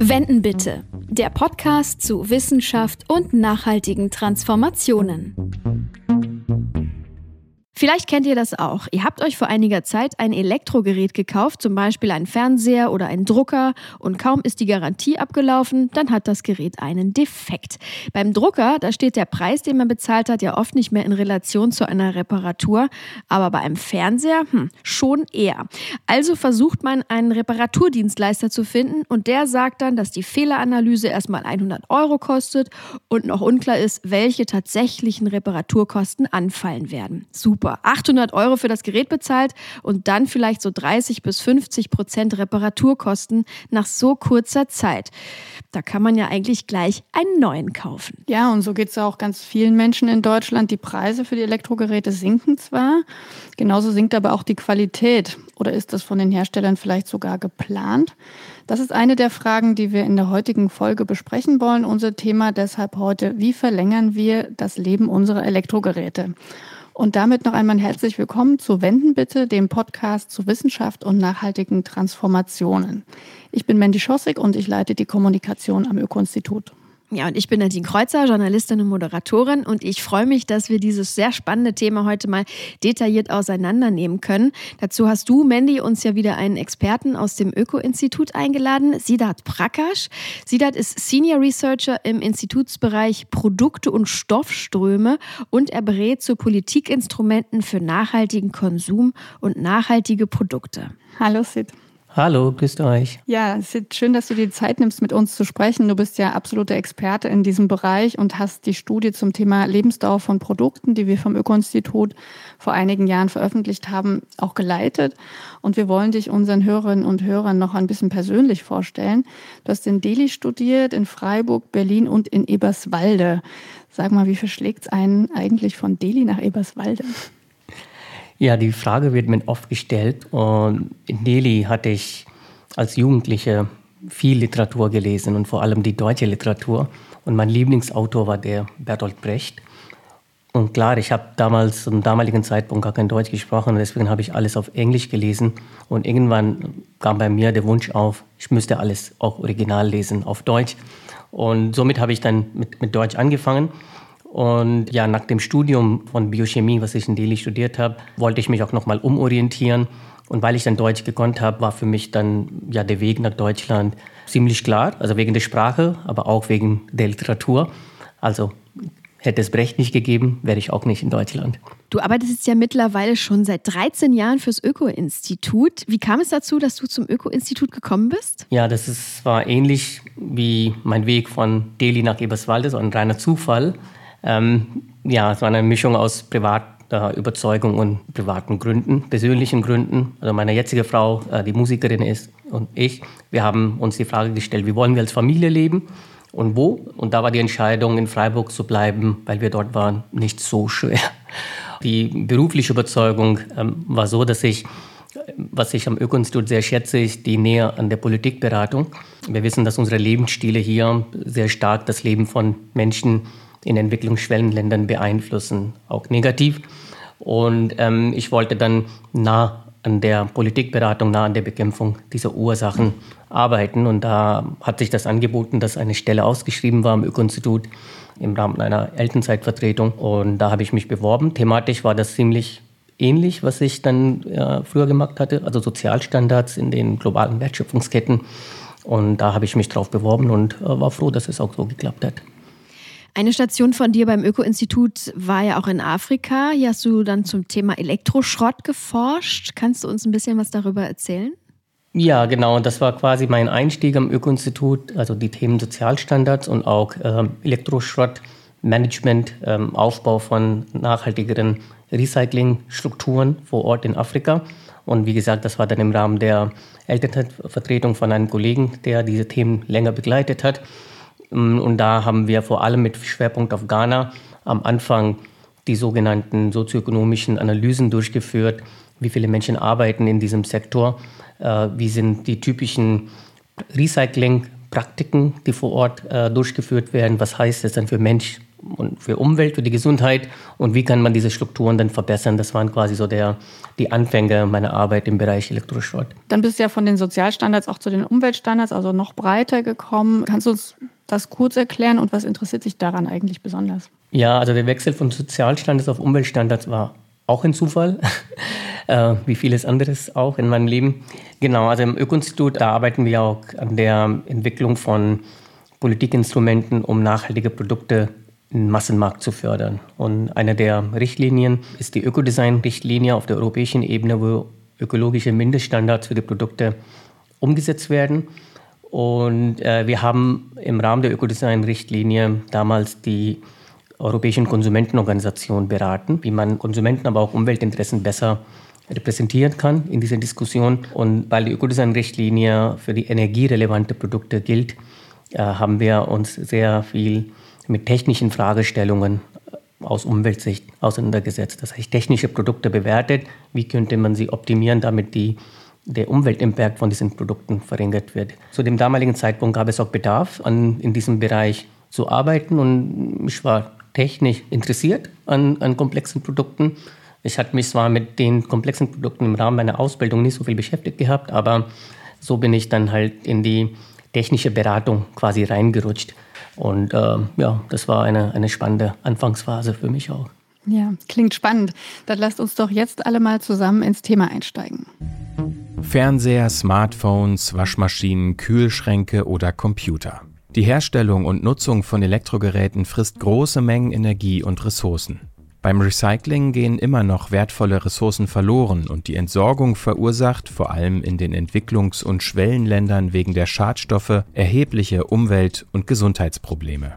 Wenden bitte. Der Podcast zu Wissenschaft und nachhaltigen Transformationen. Vielleicht kennt ihr das auch. Ihr habt euch vor einiger Zeit ein Elektrogerät gekauft, zum Beispiel einen Fernseher oder einen Drucker, und kaum ist die Garantie abgelaufen, dann hat das Gerät einen Defekt. Beim Drucker, da steht der Preis, den man bezahlt hat, ja oft nicht mehr in Relation zu einer Reparatur, aber bei einem Fernseher hm, schon eher. Also versucht man einen Reparaturdienstleister zu finden und der sagt dann, dass die Fehleranalyse erstmal 100 Euro kostet und noch unklar ist, welche tatsächlichen Reparaturkosten anfallen werden. Super super. 800 Euro für das Gerät bezahlt und dann vielleicht so 30 bis 50 Prozent Reparaturkosten nach so kurzer Zeit. Da kann man ja eigentlich gleich einen neuen kaufen. Ja, und so geht es auch ganz vielen Menschen in Deutschland. Die Preise für die Elektrogeräte sinken zwar, genauso sinkt aber auch die Qualität. Oder ist das von den Herstellern vielleicht sogar geplant? Das ist eine der Fragen, die wir in der heutigen Folge besprechen wollen. Unser Thema deshalb heute, wie verlängern wir das Leben unserer Elektrogeräte? Und damit noch einmal herzlich willkommen zu Wenden bitte, dem Podcast zu Wissenschaft und nachhaltigen Transformationen. Ich bin Mandy Schossig und ich leite die Kommunikation am Öko-Institut. Ja, und ich bin Nadine Kreuzer, Journalistin und Moderatorin und ich freue mich, dass wir dieses sehr spannende Thema heute mal detailliert auseinandernehmen können. Dazu hast du, Mandy, uns ja wieder einen Experten aus dem Öko-Institut eingeladen, Sidat Prakash. Sidat ist Senior Researcher im Institutsbereich Produkte und Stoffströme und er berät zu Politikinstrumenten für nachhaltigen Konsum und nachhaltige Produkte. Hallo Sid. Hallo, grüßt euch. Ja, es ist schön, dass du dir die Zeit nimmst, mit uns zu sprechen. Du bist ja absoluter Experte in diesem Bereich und hast die Studie zum Thema Lebensdauer von Produkten, die wir vom Öko-Institut vor einigen Jahren veröffentlicht haben, auch geleitet. Und wir wollen dich unseren Hörerinnen und Hörern noch ein bisschen persönlich vorstellen. Du hast in Delhi studiert, in Freiburg, Berlin und in Eberswalde. Sag mal, wie verschlägt es einen eigentlich von Delhi nach Eberswalde? Ja, die Frage wird mir oft gestellt. Und in Delhi hatte ich als Jugendliche viel Literatur gelesen und vor allem die deutsche Literatur. Und mein Lieblingsautor war der Bertolt Brecht. Und klar, ich habe damals zum damaligen Zeitpunkt gar kein Deutsch gesprochen, deswegen habe ich alles auf Englisch gelesen. Und irgendwann kam bei mir der Wunsch auf, ich müsste alles auch original lesen auf Deutsch. Und somit habe ich dann mit, mit Deutsch angefangen. Und ja, nach dem Studium von Biochemie, was ich in Delhi studiert habe, wollte ich mich auch nochmal umorientieren. Und weil ich dann Deutsch gekonnt habe, war für mich dann ja der Weg nach Deutschland ziemlich klar. Also wegen der Sprache, aber auch wegen der Literatur. Also hätte es Brecht nicht gegeben, wäre ich auch nicht in Deutschland. Du arbeitest jetzt ja mittlerweile schon seit 13 Jahren fürs Öko-Institut. Wie kam es dazu, dass du zum Öko-Institut gekommen bist? Ja, das ist, war ähnlich wie mein Weg von Delhi nach Eberswalde, so ein reiner Zufall. Ähm, ja, es war eine Mischung aus privater Überzeugung und privaten Gründen, persönlichen Gründen. Also meine jetzige Frau, äh, die Musikerin ist und ich, wir haben uns die Frage gestellt, wie wollen wir als Familie leben und wo? Und da war die Entscheidung, in Freiburg zu bleiben, weil wir dort waren, nicht so schwer. Die berufliche Überzeugung ähm, war so, dass ich was ich am Öko-Institut sehr schätze, ist die Nähe an der Politikberatung. Wir wissen, dass unsere Lebensstile hier sehr stark das Leben von Menschen in Entwicklungsschwellenländern beeinflussen, auch negativ. Und ähm, ich wollte dann nah an der Politikberatung, nah an der Bekämpfung dieser Ursachen arbeiten. Und da hat sich das angeboten, dass eine Stelle ausgeschrieben war im Öko-Institut im Rahmen einer Elternzeitvertretung. Und da habe ich mich beworben. Thematisch war das ziemlich ähnlich, was ich dann äh, früher gemacht hatte, also Sozialstandards in den globalen Wertschöpfungsketten. Und da habe ich mich drauf beworben und äh, war froh, dass es auch so geklappt hat. Eine Station von dir beim Öko-Institut war ja auch in Afrika. Hier hast du dann zum Thema Elektroschrott geforscht. Kannst du uns ein bisschen was darüber erzählen? Ja, genau. Das war quasi mein Einstieg am Öko-Institut, also die Themen Sozialstandards und auch ähm, Elektroschrott, Management, ähm, Aufbau von nachhaltigeren Recyclingstrukturen vor Ort in Afrika. Und wie gesagt, das war dann im Rahmen der Elternvertretung von einem Kollegen, der diese Themen länger begleitet hat. Ähm, und da haben wir vor allem mit Schwerpunkt auf Ghana am Anfang die sogenannten sozioökonomischen Analysen durchgeführt. Wie viele Menschen arbeiten in diesem Sektor? Äh, wie sind die typischen Recycling- Praktiken, die vor Ort äh, durchgeführt werden. Was heißt das dann für Mensch und für Umwelt, für die Gesundheit und wie kann man diese Strukturen dann verbessern? Das waren quasi so der, die Anfänge meiner Arbeit im Bereich Elektroschrott. Dann bist du ja von den Sozialstandards auch zu den Umweltstandards, also noch breiter gekommen. Kannst du uns das kurz erklären und was interessiert sich daran eigentlich besonders? Ja, also der Wechsel von Sozialstandards auf Umweltstandards war auch ein Zufall, äh, wie vieles anderes auch in meinem Leben. Genau, also im Öko-Institut, da arbeiten wir auch an der Entwicklung von Politikinstrumenten, um nachhaltige Produkte im Massenmarkt zu fördern. Und eine der Richtlinien ist die Ökodesign-Richtlinie auf der europäischen Ebene, wo ökologische Mindeststandards für die Produkte umgesetzt werden. Und äh, wir haben im Rahmen der Ökodesign-Richtlinie damals die Europäischen Konsumentenorganisation beraten, wie man Konsumenten, aber auch Umweltinteressen besser repräsentieren kann in dieser Diskussion. Und weil die Ökodesign-Richtlinie für die energierelevante Produkte gilt, äh, haben wir uns sehr viel mit technischen Fragestellungen äh, aus Umweltsicht auseinandergesetzt. Das heißt, technische Produkte bewertet, wie könnte man sie optimieren, damit die, der Umweltimpact von diesen Produkten verringert wird. Zu dem damaligen Zeitpunkt gab es auch Bedarf, an, in diesem Bereich zu arbeiten und ich war technisch interessiert an, an komplexen Produkten. Ich hatte mich zwar mit den komplexen Produkten im Rahmen meiner Ausbildung nicht so viel beschäftigt gehabt, aber so bin ich dann halt in die technische Beratung quasi reingerutscht. Und äh, ja, das war eine, eine spannende Anfangsphase für mich auch. Ja, klingt spannend. Dann lasst uns doch jetzt alle mal zusammen ins Thema einsteigen. Fernseher, Smartphones, Waschmaschinen, Kühlschränke oder Computer. Die Herstellung und Nutzung von Elektrogeräten frisst große Mengen Energie und Ressourcen. Beim Recycling gehen immer noch wertvolle Ressourcen verloren und die Entsorgung verursacht, vor allem in den Entwicklungs- und Schwellenländern wegen der Schadstoffe, erhebliche Umwelt- und Gesundheitsprobleme.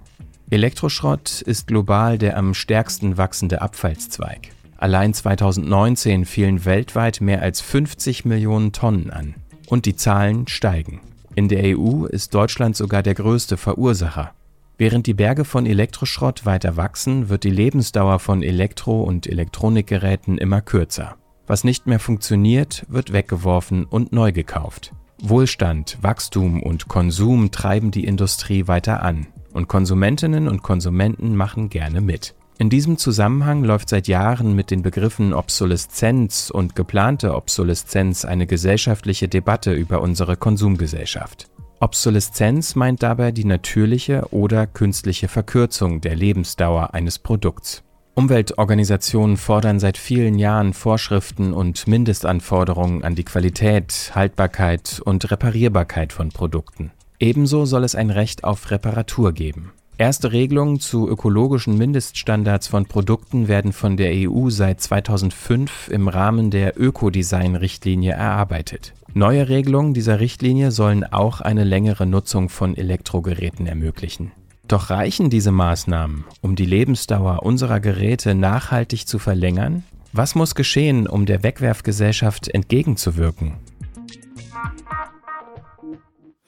Elektroschrott ist global der am stärksten wachsende Abfallszweig. Allein 2019 fielen weltweit mehr als 50 Millionen Tonnen an. Und die Zahlen steigen. In der EU ist Deutschland sogar der größte Verursacher. Während die Berge von Elektroschrott weiter wachsen, wird die Lebensdauer von Elektro- und Elektronikgeräten immer kürzer. Was nicht mehr funktioniert, wird weggeworfen und neu gekauft. Wohlstand, Wachstum und Konsum treiben die Industrie weiter an. Und Konsumentinnen und Konsumenten machen gerne mit. In diesem Zusammenhang läuft seit Jahren mit den Begriffen Obsoleszenz und geplante Obsoleszenz eine gesellschaftliche Debatte über unsere Konsumgesellschaft. Obsoleszenz meint dabei die natürliche oder künstliche Verkürzung der Lebensdauer eines Produkts. Umweltorganisationen fordern seit vielen Jahren Vorschriften und Mindestanforderungen an die Qualität, Haltbarkeit und Reparierbarkeit von Produkten. Ebenso soll es ein Recht auf Reparatur geben. Erste Regelungen zu ökologischen Mindeststandards von Produkten werden von der EU seit 2005 im Rahmen der Ökodesign-Richtlinie erarbeitet. Neue Regelungen dieser Richtlinie sollen auch eine längere Nutzung von Elektrogeräten ermöglichen. Doch reichen diese Maßnahmen, um die Lebensdauer unserer Geräte nachhaltig zu verlängern? Was muss geschehen, um der Wegwerfgesellschaft entgegenzuwirken?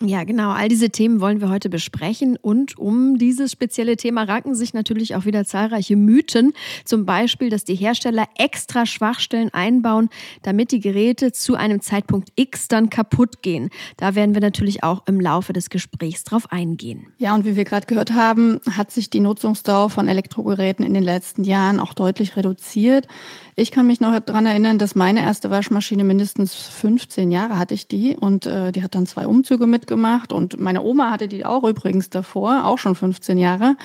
Ja, genau. All diese Themen wollen wir heute besprechen. Und um dieses spezielle Thema ranken sich natürlich auch wieder zahlreiche Mythen. Zum Beispiel, dass die Hersteller extra Schwachstellen einbauen, damit die Geräte zu einem Zeitpunkt X dann kaputt gehen. Da werden wir natürlich auch im Laufe des Gesprächs drauf eingehen. Ja, und wie wir gerade gehört haben, hat sich die Nutzungsdauer von Elektrogeräten in den letzten Jahren auch deutlich reduziert. Ich kann mich noch daran erinnern, dass meine erste Waschmaschine mindestens 15 Jahre hatte ich die und äh, die hat dann zwei Umzüge mitgemacht und meine Oma hatte die auch übrigens davor, auch schon 15 Jahre.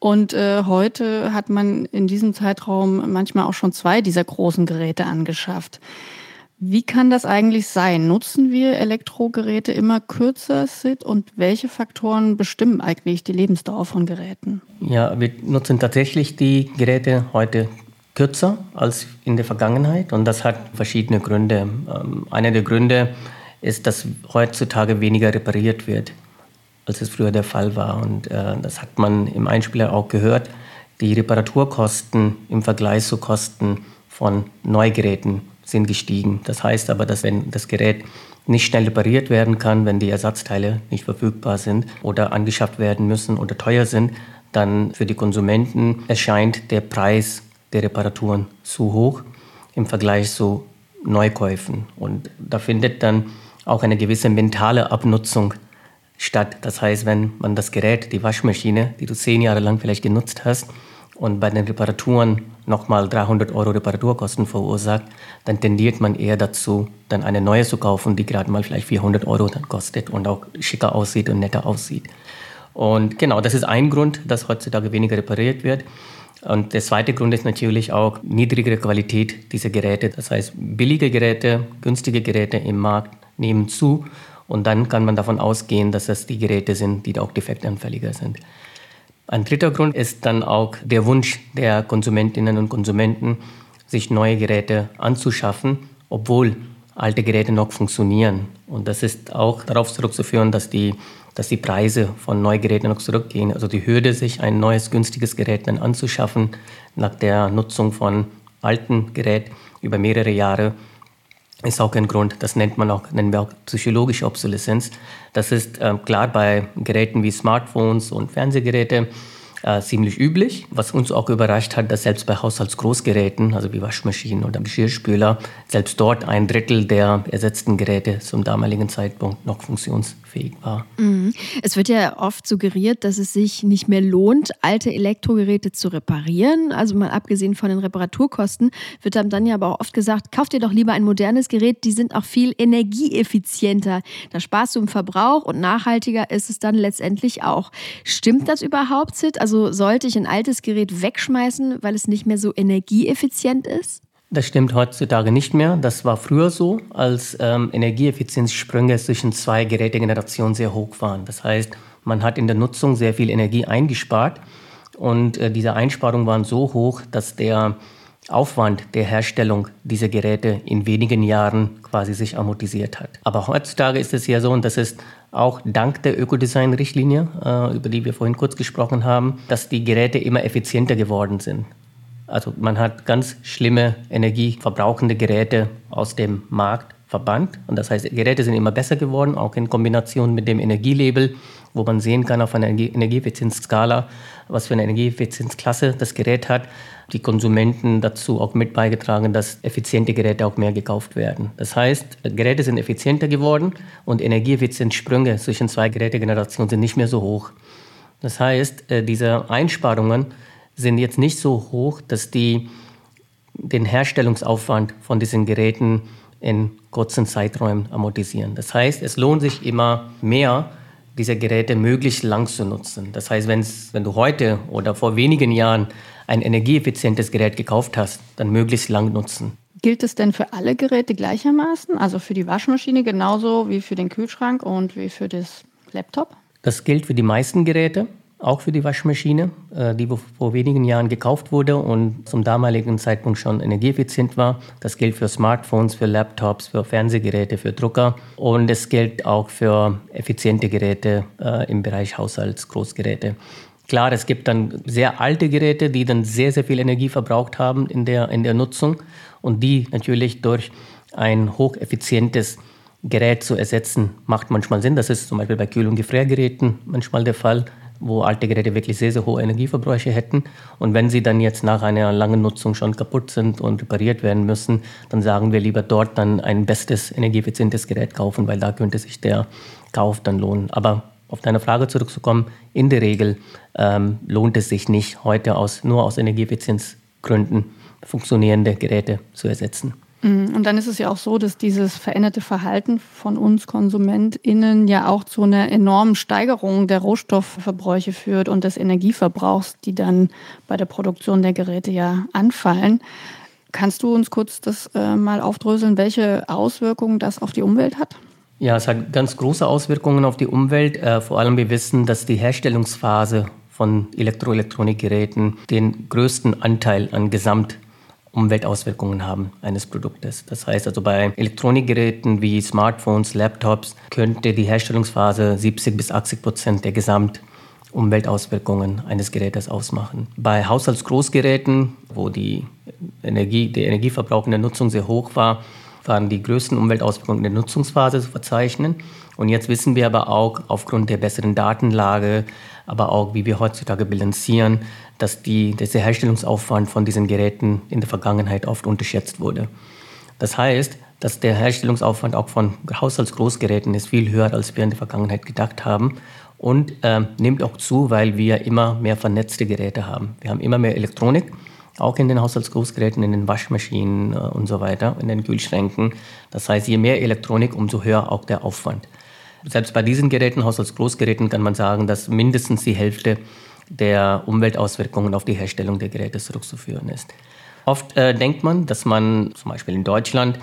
Und äh, heute hat man in diesem Zeitraum manchmal auch schon zwei dieser großen Geräte angeschafft. Wie kann das eigentlich sein? Nutzen wir Elektrogeräte immer kürzer sind und welche Faktoren bestimmen eigentlich die Lebensdauer von Geräten? Ja, wir nutzen tatsächlich die Geräte heute kürzer als in der Vergangenheit und das hat verschiedene Gründe. Ähm, einer der Gründe ist, dass heutzutage weniger repariert wird, als es früher der Fall war. Und äh, das hat man im Einspieler auch gehört. Die Reparaturkosten im Vergleich zu Kosten von Neugeräten sind gestiegen. Das heißt aber, dass wenn das Gerät nicht schnell repariert werden kann, wenn die Ersatzteile nicht verfügbar sind oder angeschafft werden müssen oder teuer sind, dann für die Konsumenten erscheint der Preis der Reparaturen zu hoch im Vergleich zu Neukäufen. Und da findet dann auch eine gewisse mentale Abnutzung statt. Das heißt, wenn man das Gerät, die Waschmaschine, die du zehn Jahre lang vielleicht genutzt hast, und bei den Reparaturen nochmal 300 Euro Reparaturkosten verursacht, dann tendiert man eher dazu, dann eine neue zu kaufen, die gerade mal vielleicht 400 Euro dann kostet und auch schicker aussieht und netter aussieht. Und genau, das ist ein Grund, dass heutzutage weniger repariert wird. Und der zweite Grund ist natürlich auch niedrigere Qualität dieser Geräte. Das heißt, billige Geräte, günstige Geräte im Markt nehmen zu. Und dann kann man davon ausgehen, dass das die Geräte sind, die auch defektanfälliger sind. Ein dritter Grund ist dann auch der Wunsch der Konsumentinnen und Konsumenten, sich neue Geräte anzuschaffen, obwohl alte Geräte noch funktionieren. Und das ist auch darauf zurückzuführen, dass die, dass die Preise von Neugeräten noch zurückgehen. Also die Hürde, sich ein neues, günstiges Gerät dann anzuschaffen, nach der Nutzung von alten Gerät über mehrere Jahre, ist auch ein Grund. Das nennt man auch, nennen wir auch psychologische Obsoleszenz. Das ist äh, klar bei Geräten wie Smartphones und Fernsehgeräte äh, ziemlich üblich. Was uns auch überrascht hat, dass selbst bei Haushaltsgroßgeräten, also wie Waschmaschinen oder Geschirrspüler, selbst dort ein Drittel der ersetzten Geräte zum damaligen Zeitpunkt noch funktionsfähig war. Mhm. Es wird ja oft suggeriert, dass es sich nicht mehr lohnt, alte Elektrogeräte zu reparieren. Also mal abgesehen von den Reparaturkosten, wird einem dann ja aber auch oft gesagt, kauft ihr doch lieber ein modernes Gerät, die sind auch viel energieeffizienter. Da sparst du im Verbrauch und nachhaltiger ist es dann letztendlich auch. Stimmt das überhaupt, Sid? Also sollte ich ein altes Gerät wegschmeißen, weil es nicht mehr so energieeffizient ist? Das stimmt heutzutage nicht mehr. Das war früher so, als ähm, Energieeffizienzsprünge zwischen zwei Gerätegenerationen sehr hoch waren. Das heißt, man hat in der Nutzung sehr viel Energie eingespart und äh, diese Einsparungen waren so hoch, dass der Aufwand der Herstellung dieser Geräte in wenigen Jahren quasi sich amortisiert hat. Aber heutzutage ist es ja so, und das ist auch dank der Ökodesign-Richtlinie, äh, über die wir vorhin kurz gesprochen haben, dass die Geräte immer effizienter geworden sind. Also man hat ganz schlimme energieverbrauchende Geräte aus dem Markt verbannt. Und das heißt, Geräte sind immer besser geworden, auch in Kombination mit dem Energielabel, wo man sehen kann auf einer Energieeffizienzskala, was für eine Energieeffizienzklasse das Gerät hat die Konsumenten dazu auch mit beigetragen, dass effiziente Geräte auch mehr gekauft werden. Das heißt, Geräte sind effizienter geworden und Energieeffizienzsprünge zwischen zwei Gerätegenerationen sind nicht mehr so hoch. Das heißt, äh, diese Einsparungen sind jetzt nicht so hoch, dass die den Herstellungsaufwand von diesen Geräten in kurzen Zeiträumen amortisieren. Das heißt, es lohnt sich immer mehr, diese Geräte möglichst lang zu nutzen. Das heißt, wenn du heute oder vor wenigen Jahren ein energieeffizientes Gerät gekauft hast, dann möglichst lang nutzen. Gilt es denn für alle Geräte gleichermaßen? Also für die Waschmaschine genauso wie für den Kühlschrank und wie für das Laptop? Das gilt für die meisten Geräte, auch für die Waschmaschine, äh, die vor wenigen Jahren gekauft wurde und zum damaligen Zeitpunkt schon energieeffizient war. Das gilt für Smartphones, für Laptops, für Fernsehgeräte, für Drucker und es gilt auch für effiziente Geräte äh, im Bereich Haushaltsgroßgeräte. Klar, es gibt dann sehr alte Geräte, die dann sehr, sehr viel Energie verbraucht haben in der, in der Nutzung und die natürlich durch ein hocheffizientes Gerät zu ersetzen, macht manchmal Sinn. Das ist zum Beispiel bei Kühl- und Gefriergeräten manchmal der Fall, wo alte Geräte wirklich sehr, sehr hohe Energieverbräuche hätten. Und wenn sie dann jetzt nach einer langen Nutzung schon kaputt sind und repariert werden müssen, dann sagen wir lieber dort dann ein bestes, energieeffizientes Gerät kaufen, weil da könnte sich der Kauf dann lohnen. Aber auf deine Frage zurückzukommen, in der Regel ähm, lohnt es sich nicht, heute aus, nur aus Energieeffizienzgründen funktionierende Geräte zu ersetzen. Mhm. Und dann ist es ja auch so, dass dieses veränderte Verhalten von uns KonsumentInnen ja auch zu einer enormen Steigerung der Rohstoffverbräuche führt und des Energieverbrauchs, die dann bei der Produktion der Geräte ja anfallen. Kannst du uns kurz das äh, mal aufdröseln, welche Auswirkungen das auf die Umwelt hat? Ja, es hat ganz große Auswirkungen auf die Umwelt. Äh, vor allem wir wissen, dass die Herstellungsphase von Elektroelektronikgeräten den größten Anteil an Gesamtumweltauswirkungen haben eines Produktes. Das heißt also bei Elektronikgeräten wie Smartphones, Laptops könnte die Herstellungsphase 70 bis 80 Prozent der Gesamtumweltauswirkungen eines Gerätes ausmachen. Bei Haushaltsgroßgeräten, wo die Energie, der Energieverbrauch in der Nutzung sehr hoch war, waren die größten Umweltauswirkungen in der Nutzungsphase zu verzeichnen. Und jetzt wissen wir aber auch aufgrund der besseren Datenlage, aber auch wie wir heutzutage bilanzieren, dass, die, der Herstellungsaufwand von diesen Geräten in der Vergangenheit oft unterschätzt wurde. Das heißt, dass der Herstellungsaufwand auch von Haushaltsgroßgeräten ist viel höher, als wir in der Vergangenheit gedacht haben. Und äh, nimmt auch zu, weil wir immer mehr vernetzte Geräte haben. Wir haben immer mehr Elektronik, auch in den Haushaltsgroßgeräten, in den Waschmaschinen äh, und so weiter, in den Kühlschränken. Das heißt, je mehr Elektronik, umso höher auch der Aufwand. Selbst bei diesen Geräten, Haushaltsgroßgeräten, kann man sagen, dass mindestens die Hälfte der Umweltauswirkungen auf die Herstellung der Geräte zurückzuführen ist. Oft äh, denkt man, dass man zum Beispiel in Deutschland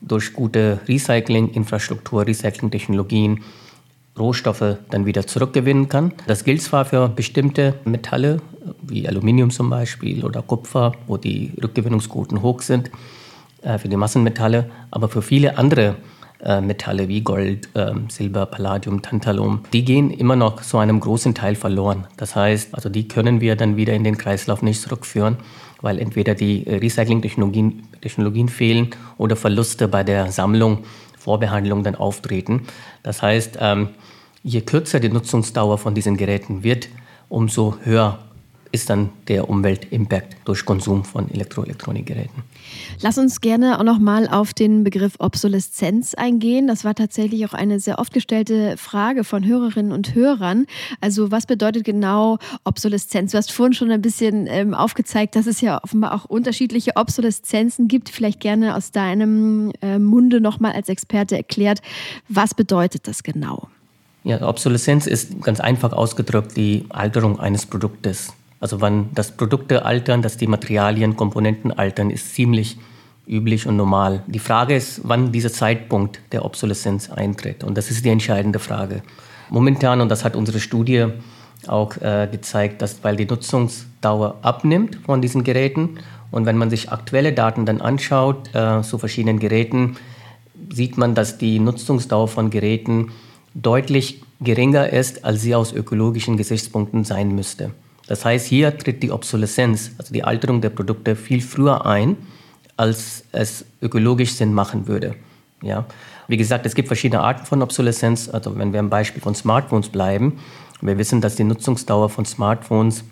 durch gute Recycling-Infrastruktur, Recycling-Technologien Rohstoffe dann wieder zurückgewinnen kann. Das gilt zwar für bestimmte Metalle, wie Aluminium zum Beispiel oder Kupfer, wo die Rückgewinnungsquoten hoch sind, äh, für die Massenmetalle, aber für viele andere äh, Metalle wie Gold, äh, Silber, Palladium, Tantalum, die gehen immer noch zu einem großen Teil verloren. Das heißt, also die können wir dann wieder in den Kreislauf nicht zurückführen weil entweder die Recycling-Technologien Technologien fehlen oder Verluste bei der Sammlung, Vorbehandlung dann auftreten. Das heißt, ähm, je kürzer die Nutzungsdauer von diesen Geräten wird, umso höher ist dann der Umweltimpact durch Konsum von Elektroelektronikgeräten. Lass uns gerne auch noch mal auf den Begriff Obsoleszenz eingehen. Das war tatsächlich auch eine sehr oft gestellte Frage von Hörerinnen und Hörern. Also was bedeutet genau Obsoleszenz? Du hast vorhin schon ein bisschen ähm, aufgezeigt, dass es ja offenbar auch unterschiedliche Obsoleszenzen gibt. Vielleicht gerne aus deinem äh, Munde noch mal als Experte erklärt, was bedeutet das genau? Ja, Obsoleszenz ist ganz einfach ausgedrückt die Alterung eines Produktes. Also wann das Produkte altern, dass die Materialien, Komponenten altern, ist ziemlich üblich und normal. Die Frage ist, wann dieser Zeitpunkt der Obsoleszenz eintritt. Und das ist die entscheidende Frage. Momentan, und das hat unsere Studie auch äh, gezeigt, dass weil die Nutzungsdauer abnimmt von diesen Geräten und wenn man sich aktuelle Daten dann anschaut äh, zu verschiedenen Geräten, sieht man, dass die Nutzungsdauer von Geräten deutlich geringer ist, als sie aus ökologischen Gesichtspunkten sein müsste. Das heißt, hier tritt die Obsoleszenz, also die Alterung der Produkte, viel früher ein, als es ökologisch Sinn machen würde. Ja? Wie gesagt, es gibt verschiedene Arten von Obsoleszenz. Also wenn wir am Beispiel von Smartphones bleiben, wir wissen, dass die Nutzungsdauer von Smartphones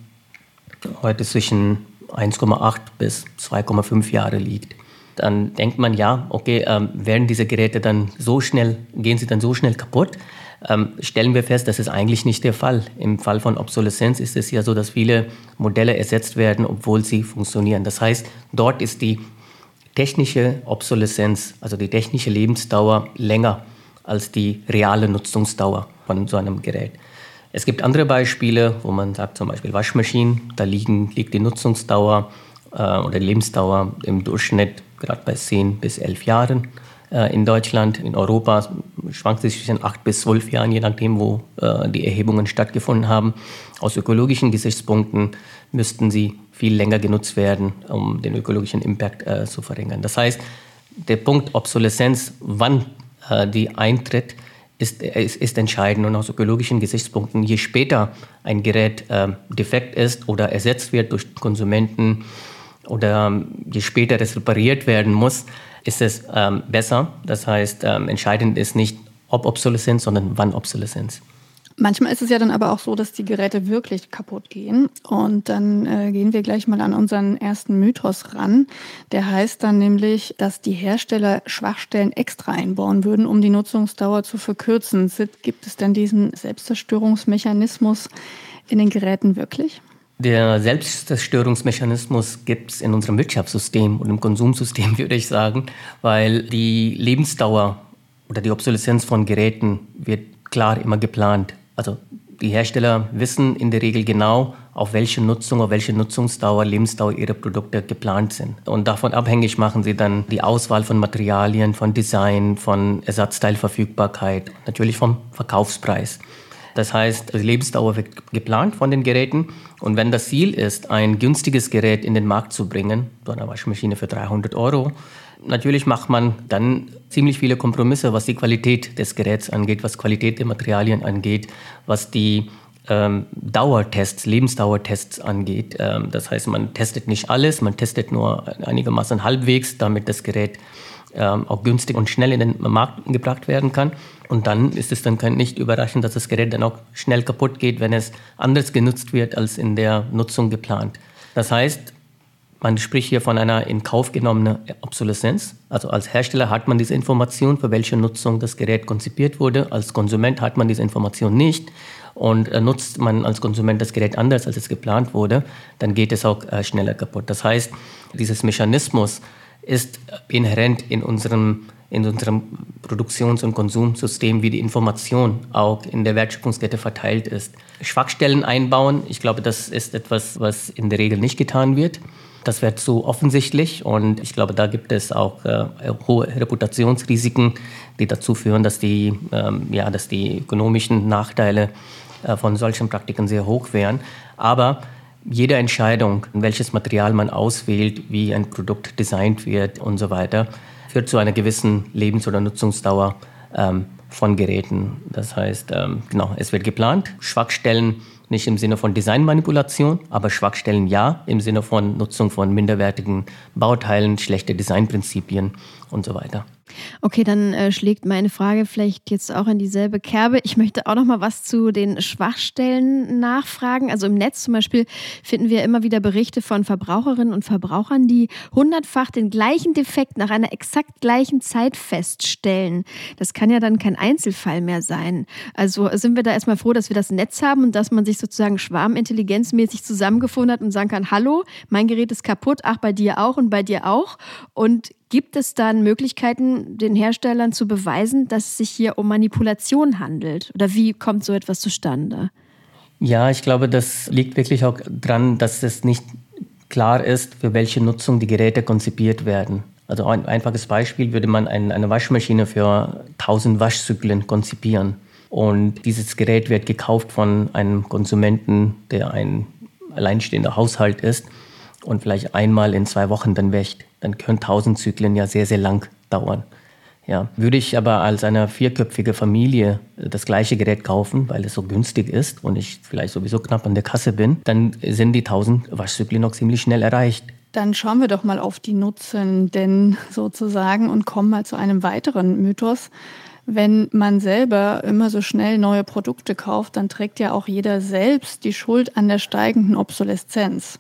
heute zwischen 1,8 bis 2,5 Jahre liegt. Dann denkt man, ja, okay, ähm, werden diese Geräte dann so schnell, gehen sie dann so schnell kaputt? Ähm, stellen wir fest, das ist eigentlich nicht der Fall. Im Fall von Obsoleszenz ist es ja so, dass viele Modelle ersetzt werden, obwohl sie funktionieren. Das heißt, dort ist die technische Obsoleszenz, also die technische Lebensdauer länger als die reale Nutzungsdauer von so einem Gerät. Es gibt andere Beispiele, wo man sagt, zum Beispiel Waschmaschinen, da liegen, liegt die Nutzungsdauer äh, oder die Lebensdauer im Durchschnitt gerade bei 10 bis 11 Jahren. Äh, in Deutschland, in Europa schwankt es zwischen acht bis zwölf Jahren, je nachdem, wo äh, die Erhebungen stattgefunden haben. Aus ökologischen Gesichtspunkten müssten sie viel länger genutzt werden, um den ökologischen Impact äh, zu verringern. Das heißt, der Punkt Obsoleszenz, wann die eintritt, ist, ist, ist, entscheidend. Und aus ökologischen Gesichtspunkten, je später ein Gerät defekt ist oder ersetzt wird durch Konsumenten oder ähm, je später es repariert werden muss, ist es ähm, besser. Das heißt, ähm, entscheidend ist nicht, ob Obsoleszenz, sondern wann Obsoleszenz. Manchmal ist es ja dann aber auch so, dass die Geräte wirklich kaputt gehen. Und dann äh, gehen wir gleich mal an unseren ersten Mythos ran. Der heißt dann nämlich, dass die Hersteller Schwachstellen extra einbauen würden, um die Nutzungsdauer zu verkürzen. Gibt es denn diesen Selbstzerstörungsmechanismus in den Geräten wirklich? Der Selbstzerstörungsmechanismus gibt es in unserem Wirtschaftssystem und im Konsumsystem, würde ich sagen, weil die Lebensdauer oder die Obsoleszenz von Geräten wird klar immer geplant. Also die Hersteller wissen in der Regel genau, auf welche Nutzung, auf welche Nutzungsdauer, Lebensdauer ihre Produkte geplant sind. Und davon abhängig machen sie dann die Auswahl von Materialien, von Design, von Ersatzteilverfügbarkeit, natürlich vom Verkaufspreis. Das heißt, die Lebensdauer wird geplant von den Geräten. Und wenn das Ziel ist, ein günstiges Gerät in den Markt zu bringen, so eine Waschmaschine für 300 Euro, natürlich macht man dann ziemlich viele Kompromisse, was die Qualität des Geräts angeht, was Qualität der Materialien angeht, was die ähm, Dauertests, Lebensdauertests angeht. Ähm, das heißt, man testet nicht alles, man testet nur einigermaßen halbwegs, damit das Gerät ähm, auch günstig und schnell in den Markt gebracht werden kann. Und dann ist es dann nicht überraschend, dass das Gerät dann auch schnell kaputt geht, wenn es anders genutzt wird als in der Nutzung geplant. Das heißt, Man spricht hier von einer in Kauf genommenen Obsoleszenz. Also als Hersteller hat man diese Information, für welche Nutzung das Gerät konzipiert wurde. Als Konsument hat man diese Information nicht. Und äh, nutzt man als Konsument das Gerät anders, als es geplant wurde, dann geht es auch äh, schneller kaputt. Das heißt, dieses Mechanismus ist inhärent in unserem, in unserem Produktions- und Konsumsystem, wie die Information auch in der Wertschöpfungskette verteilt ist. Schwachstellen einbauen, ich glaube, das ist etwas, was in der Regel nicht getan wird. Das wird so offensichtlich und ich glaube, da gibt es auch äh, hohe Reputationsrisiken, die dazu führen, dass die, ähm, ja, dass die ökonomischen Nachteile äh, von solchen Praktiken sehr hoch wären. Aber jede Entscheidung, welches Material man auswählt, wie ein Produkt designt wird und so weiter, führt zu einer gewissen Lebens- oder Nutzungsdauer ähm, von Geräten. Das heißt, ähm, genau, es wird geplant, Schwachstellen nicht im Sinne von Designmanipulation, aber Schwachstellen ja, im Sinne von Nutzung von minderwertigen Bauteilen, schlechte Designprinzipien und so weiter. Okay, dann äh, schlägt meine Frage vielleicht jetzt auch in dieselbe Kerbe. Ich möchte auch noch mal was zu den Schwachstellen nachfragen. Also im Netz zum Beispiel finden wir immer wieder Berichte von Verbraucherinnen und Verbrauchern, die hundertfach den gleichen Defekt nach einer exakt gleichen Zeit feststellen. Das kann ja dann kein Einzelfall mehr sein. Also sind wir da erstmal froh, dass wir das Netz haben und dass man sich sozusagen schwarmintelligenzmäßig zusammengefunden hat und sagen kann, hallo, mein Gerät ist kaputt, ach, bei dir auch und bei dir auch. Und Gibt es dann Möglichkeiten, den Herstellern zu beweisen, dass es sich hier um Manipulation handelt? Oder wie kommt so etwas zustande? Ja, ich glaube, das liegt wirklich auch daran, dass es nicht klar ist, für welche Nutzung die Geräte konzipiert werden. Also ein einfaches Beispiel würde man eine Waschmaschine für 1000 Waschzyklen konzipieren. Und dieses Gerät wird gekauft von einem Konsumenten, der ein alleinstehender Haushalt ist und vielleicht einmal in zwei Wochen dann wäscht dann können 1000 Zyklen ja sehr, sehr lang dauern. Ja, würde ich aber als eine vierköpfige Familie das gleiche Gerät kaufen, weil es so günstig ist und ich vielleicht sowieso knapp an der Kasse bin, dann sind die 1000 Waschzyklen noch ziemlich schnell erreicht. Dann schauen wir doch mal auf die Nutzenden sozusagen und kommen mal zu einem weiteren Mythos. Wenn man selber immer so schnell neue Produkte kauft, dann trägt ja auch jeder selbst die Schuld an der steigenden Obsoleszenz.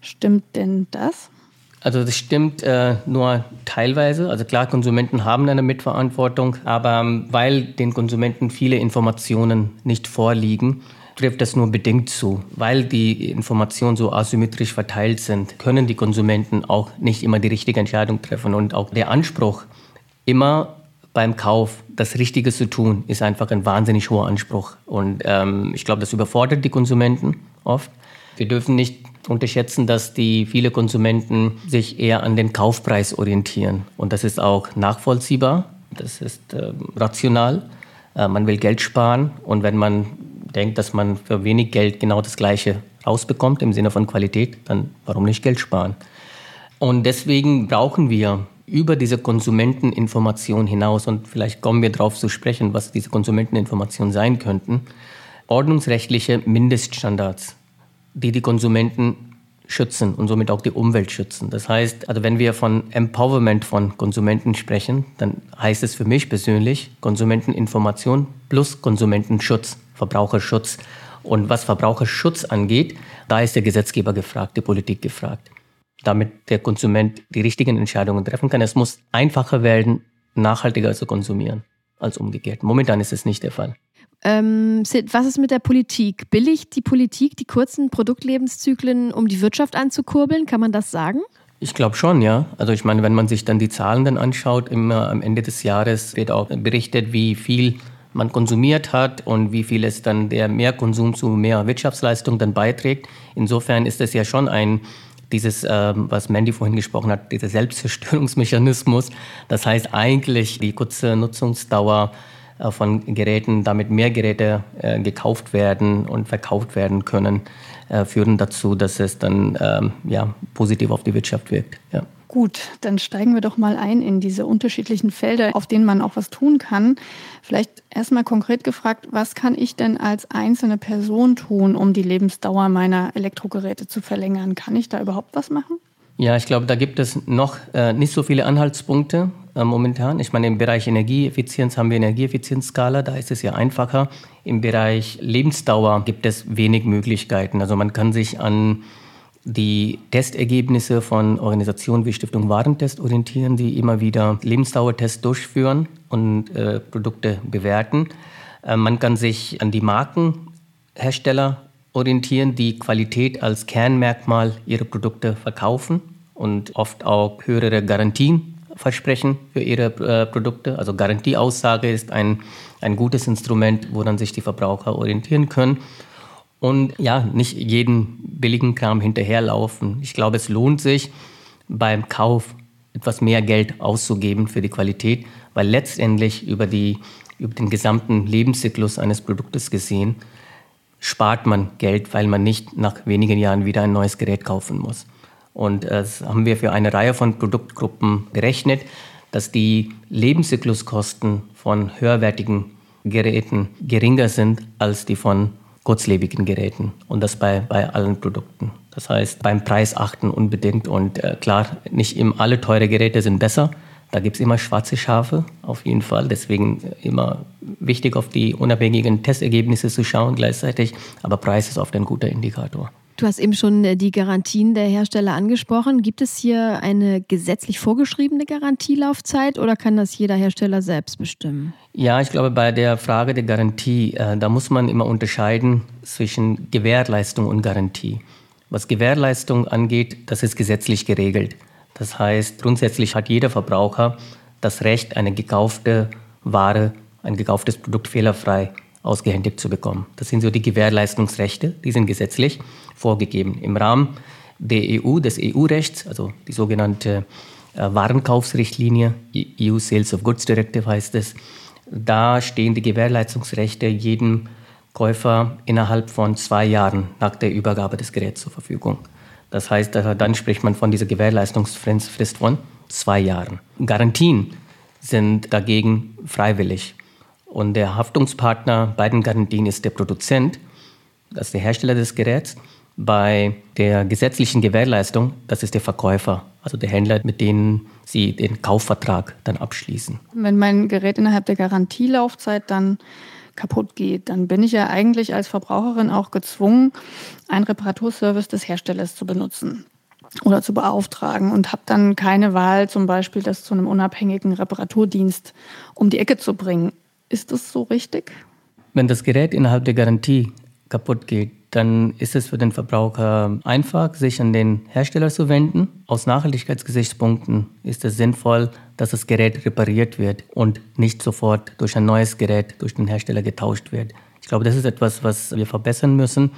Stimmt denn das? Also das stimmt äh, nur teilweise. Also klar, Konsumenten haben eine Mitverantwortung, aber ähm, weil den Konsumenten viele Informationen nicht vorliegen, trifft das nur bedingt zu. Weil die Informationen so asymmetrisch verteilt sind, können die Konsumenten auch nicht immer die richtige Entscheidung treffen. Und auch der Anspruch, immer beim Kauf das Richtige zu tun, ist einfach ein wahnsinnig hoher Anspruch. Und ähm, ich glaube, das überfordert die Konsumenten oft. Wir dürfen nicht unterschätzen, dass die viele Konsumenten sich eher an den Kaufpreis orientieren. Und das ist auch nachvollziehbar, das ist äh, rational. Äh, man will Geld sparen und wenn man denkt, dass man für wenig Geld genau das Gleiche rausbekommt im Sinne von Qualität, dann warum nicht Geld sparen? Und deswegen brauchen wir über diese Konsumenteninformation hinaus, und vielleicht kommen wir darauf zu sprechen, was diese Konsumenteninformationen sein könnten, ordnungsrechtliche Mindeststandards die die Konsumenten schützen und somit auch die Umwelt schützen. Das heißt, also wenn wir von Empowerment von Konsumenten sprechen, dann heißt es für mich persönlich Konsumenteninformation plus Konsumentenschutz, Verbraucherschutz. Und was Verbraucherschutz angeht, da ist der Gesetzgeber gefragt, die Politik gefragt, damit der Konsument die richtigen Entscheidungen treffen kann. Es muss einfacher werden, nachhaltiger zu konsumieren als umgekehrt. Momentan ist es nicht der Fall. Ähm, was ist mit der Politik? Billigt die Politik die kurzen Produktlebenszyklen, um die Wirtschaft anzukurbeln? Kann man das sagen? Ich glaube schon, ja. Also ich meine, wenn man sich dann die Zahlen dann anschaut, immer am Ende des Jahres wird auch berichtet, wie viel man konsumiert hat und wie viel es dann der Mehrkonsum zu mehr Wirtschaftsleistung dann beiträgt. Insofern ist es ja schon ein dieses, ähm, was Mandy vorhin gesprochen hat, dieser Selbstzerstörungsmechanismus. Das heißt eigentlich die kurze Nutzungsdauer von Geräten, damit mehr Geräte äh, gekauft werden und verkauft werden können, äh, führen dazu, dass es dann ähm, ja, positiv auf die Wirtschaft wirkt. Ja. Gut, dann steigen wir doch mal ein in diese unterschiedlichen Felder, auf denen man auch was tun kann. Vielleicht erstmal konkret gefragt, was kann ich denn als einzelne Person tun, um die Lebensdauer meiner Elektrogeräte zu verlängern? Kann ich da überhaupt was machen? Ja, ich glaube, da gibt es noch äh, nicht so viele Anhaltspunkte äh, momentan. Ich meine, im Bereich Energieeffizienz haben wir Energieeffizienzskala, da ist es ja einfacher. Im Bereich Lebensdauer gibt es wenig Möglichkeiten. Also man kann sich an Die Testergebnisse von Organisationen wie Stiftung Warentest orientieren, die immer wieder Lebensdauertests durchführen und äh, Produkte bewerten. Äh, man kann sich an die Markenhersteller orientieren, die Qualität als Kernmerkmal ihrer Produkte verkaufen und oft auch höhere Garantien versprechen für ihre äh, Produkte. Also Garantieaussage ist ein, ein gutes Instrument, woran sich die Verbraucher orientieren können. Und ja, nicht jeden billigen Kram hinterherlaufen. Ich glaube, es lohnt sich beim Kauf etwas mehr Geld auszugeben für die Qualität, weil letztendlich über, die, über den gesamten Lebenszyklus eines Produktes gesehen spart man Geld, weil man nicht nach wenigen Jahren wieder ein neues Gerät kaufen muss. Und das haben wir für eine Reihe von Produktgruppen berechnet, dass die Lebenszykluskosten von höherwertigen Geräten geringer sind als die von kurzlebigen Geräten und das bei, bei allen Produkten. Das heißt, beim Preis achten unbedingt und äh, klar, nicht immer alle teure Geräte sind besser. Da gibt es immer schwarze Schafe, auf jeden Fall. Deswegen immer wichtig, auf die unabhängigen Testergebnisse zu schauen gleichzeitig. Aber Preis ist oft ein guter Indikator. Du hast eben schon äh, die Garantien der Hersteller angesprochen. Gibt es hier eine gesetzlich vorgeschriebene Garantielaufzeit oder kann das jeder Hersteller selbst bestimmen? Ja, ich glaube, bei der Frage der Garantie, äh, da muss man immer unterscheiden zwischen Gewährleistung und Garantie. Was Gewährleistung angeht, das ist gesetzlich geregelt. Das heißt, grundsätzlich hat jeder Verbraucher das Recht, eine gekaufte Ware, ein gekauftes Produkt fehlerfrei ausgehändigt zu bekommen. Das sind so die Gewährleistungsrechte, die sind gesetzlich vorgegeben. Im Rahmen der EU, des EU-Rechts, also die sogenannte äh, Warenkaufsrichtlinie, EU Sales of Goods Directive heißt es, da stehen die Gewährleistungsrechte jedem Käufer innerhalb von zwei Jahren nach der Übergabe des Geräts zur Verfügung. Das heißt, dann spricht man von dieser Gewährleistungsfrist von zwei Jahren. Garantien sind dagegen freiwillig. Und der Haftungspartner bei den Garantien ist der Produzent, das ist der Hersteller des Geräts. Bei der gesetzlichen Gewährleistung, das ist der Verkäufer, also der Händler, mit dem Sie den Kaufvertrag dann abschließen. Wenn mein Gerät innerhalb der Garantielaufzeit dann kaputt geht, dann bin ich ja eigentlich als Verbraucherin auch gezwungen, einen Reparaturservice des Herstellers zu benutzen oder zu beauftragen und habe dann keine Wahl, zum Beispiel das zu einem unabhängigen Reparaturdienst um die Ecke zu bringen. Ist das so richtig? Wenn das Gerät innerhalb der Garantie kaputt geht, dann ist es für den Verbraucher einfach, sich an den Hersteller zu wenden. Aus Nachhaltigkeitsgesichtspunkten ist es sinnvoll, dass das Gerät repariert wird und nicht sofort durch ein neues Gerät durch den Hersteller getauscht wird. Ich glaube, das ist etwas, was wir verbessern müssen.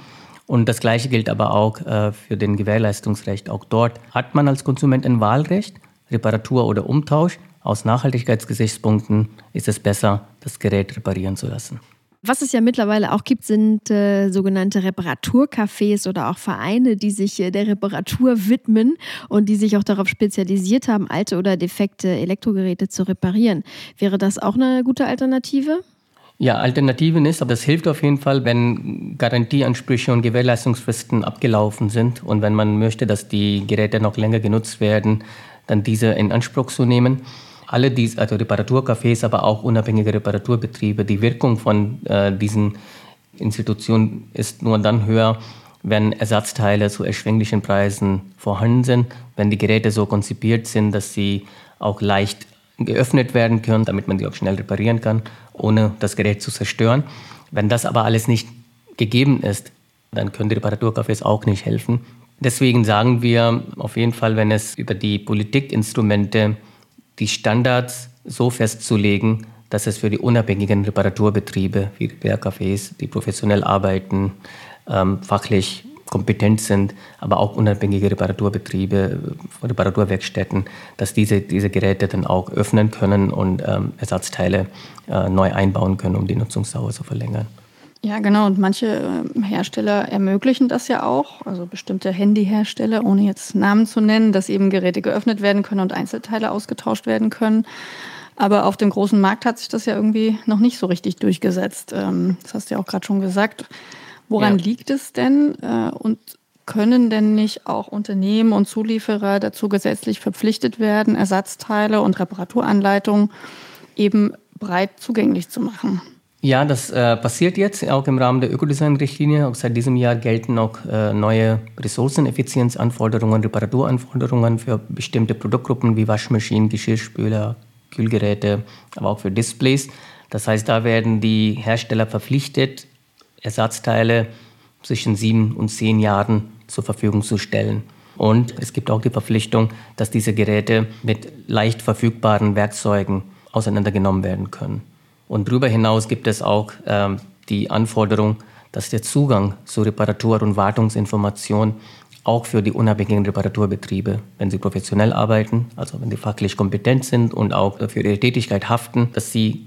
Und das Gleiche gilt aber auch äh, für den Gewährleistungsrecht. Auch dort hat man als Konsument ein Wahlrecht, Reparatur oder Umtausch. Aus Nachhaltigkeitsgesichtspunkten ist es besser, das Gerät reparieren zu lassen. Was es ja mittlerweile auch gibt, sind äh, sogenannte Reparaturcafés oder auch Vereine, die sich äh, der Reparatur widmen und die sich auch darauf spezialisiert haben, alte oder defekte Elektrogeräte zu reparieren. Wäre das auch eine gute Alternative? Ja, Alternativen ist, aber das hilft auf jeden Fall, wenn Garantieansprüche und Gewährleistungsfristen abgelaufen sind und wenn man möchte, dass die Geräte noch länger genutzt werden, dann diese in Anspruch zu nehmen alle diese, also Reparaturcafés, aber auch unabhängige Reparaturbetriebe, die Wirkung von äh, diesen Institutionen ist nur dann höher, wenn Ersatzteile zu erschwinglichen Preisen vorhanden sind, wenn die Geräte so konzipiert sind, dass sie auch leicht geöffnet werden können, damit man sie auch schnell reparieren kann, ohne das Gerät zu zerstören. Wenn das aber alles nicht gegeben ist, dann können die Reparaturcafés auch nicht helfen. Deswegen sagen wir auf jeden Fall, wenn es über die Politikinstrumente die Standards so festzulegen, dass es für die unabhängigen Reparaturbetriebe wie Repair-Cafés, die professionell arbeiten, ähm, fachlich kompetent sind, aber auch unabhängige Reparaturbetriebe, Reparaturwerkstätten, dass diese, diese Geräte dann auch öffnen können und ähm, Ersatzteile äh, neu einbauen können, um die Nutzungsdauer zu verlängern. Ja, genau. Und manche ähm, Hersteller ermöglichen das ja auch, also bestimmte Handyhersteller, ohne jetzt Namen zu nennen, dass eben Geräte geöffnet werden können und Einzelteile ausgetauscht werden können. Aber auf dem großen Markt hat sich das ja irgendwie noch nicht so richtig durchgesetzt. Ähm, das hast du ja auch gerade schon gesagt. Woran ja. liegt es denn? Äh, und können denn nicht auch Unternehmen und Zulieferer dazu gesetzlich verpflichtet werden, Ersatzteile und Reparaturanleitungen eben breit zugänglich zu machen? Ja, das äh, passiert jetzt auch im Rahmen der Ökodesign-Richtlinie. Auch seit diesem Jahr gelten auch äh, neue Ressourceneffizienzanforderungen, Reparaturanforderungen für bestimmte Produktgruppen wie Waschmaschinen, Geschirrspüler, Kühlgeräte, aber auch für Displays. Das heißt, da werden die Hersteller verpflichtet, Ersatzteile zwischen sieben und zehn Jahren zur Verfügung zu stellen. Und es gibt auch die Verpflichtung, dass diese Geräte mit leicht verfügbaren Werkzeugen auseinandergenommen werden können. Und darüber hinaus gibt es auch ähm, die Anforderung, dass der Zugang zu Reparatur- und Wartungsinformationen auch für die unabhängigen Reparaturbetriebe, wenn sie professionell arbeiten, also wenn sie fachlich kompetent sind und auch für ihre Tätigkeit haften, dass sie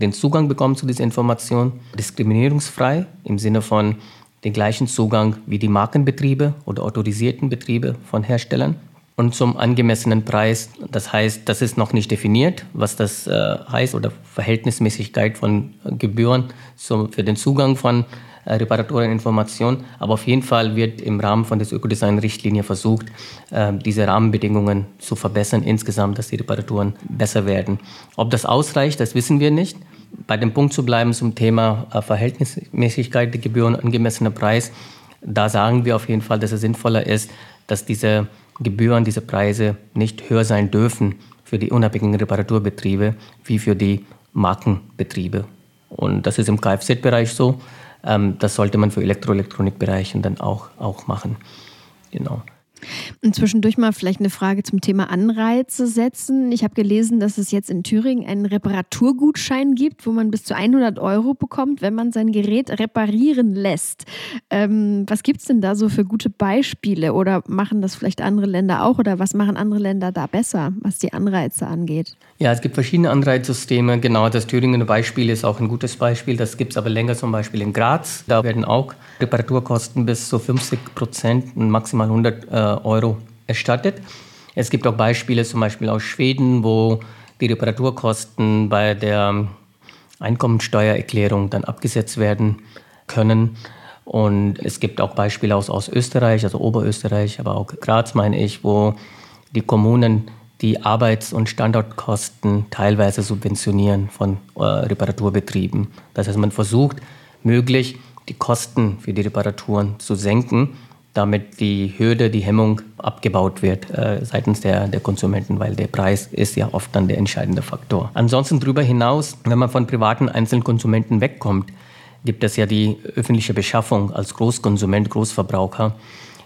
den Zugang bekommen zu dieser Information, diskriminierungsfrei im Sinne von den gleichen Zugang wie die Markenbetriebe oder autorisierten Betriebe von Herstellern und zum angemessenen Preis. Das heißt, das ist noch nicht definiert, was das äh, heißt oder Verhältnismäßigkeit von Gebühren zum, für den Zugang von äh, Reparatureninformationen. Aber auf jeden Fall wird im Rahmen von der Ökodesign-Richtlinie versucht, äh, diese Rahmenbedingungen zu verbessern insgesamt, dass die Reparaturen besser werden. Ob das ausreicht, das wissen wir nicht. Bei dem Punkt zu bleiben zum Thema äh, Verhältnismäßigkeit der Gebühren, angemessener Preis, da sagen wir auf jeden Fall, dass es sinnvoller ist, dass diese Gebühren, diese Preise nicht höher sein dürfen für die unabhängigen Reparaturbetriebe wie für die Markenbetriebe. Und das ist im Kfz-Bereich so. Ähm, das sollte man für Elektroelektronikbereichen dann auch, auch machen. Genau. Und zwischendurch mal vielleicht eine Frage zum Thema Anreize setzen. Ich habe gelesen, dass es jetzt in Thüringen einen Reparaturgutschein gibt, wo man bis zu 100 Euro bekommt, wenn man sein Gerät reparieren lässt. Ähm, was gibt es denn da so für gute Beispiele? Oder machen das vielleicht andere Länder auch? Oder was machen andere Länder da besser, was die Anreize angeht? Ja, es gibt verschiedene Anreizsysteme. Genau, das Thüringer Beispiel ist auch ein gutes Beispiel. Das gibt es aber länger zum Beispiel in Graz. Da werden auch Reparaturkosten bis zu 50 Prozent und maximal 100 äh, Euro erstattet. Es gibt auch Beispiele zum Beispiel aus Schweden, wo die Reparaturkosten bei der Einkommensteuererklärung dann abgesetzt werden können. Und es gibt auch Beispiele aus, aus Österreich, also Oberösterreich, aber auch Graz, meine ich, wo die Kommunen die Arbeits- und Standortkosten teilweise subventionieren von äh, Reparaturbetrieben. Das heißt, man versucht, möglich die Kosten für die Reparaturen zu senken, damit die Hürde, die Hemmung abgebaut wird äh, seitens der, der Konsumenten, weil der Preis ist ja oft dann der entscheidende Faktor. Ansonsten darüber hinaus, wenn man von privaten Einzelkonsumenten wegkommt, gibt es ja die öffentliche Beschaffung als Großkonsument, Großverbraucher,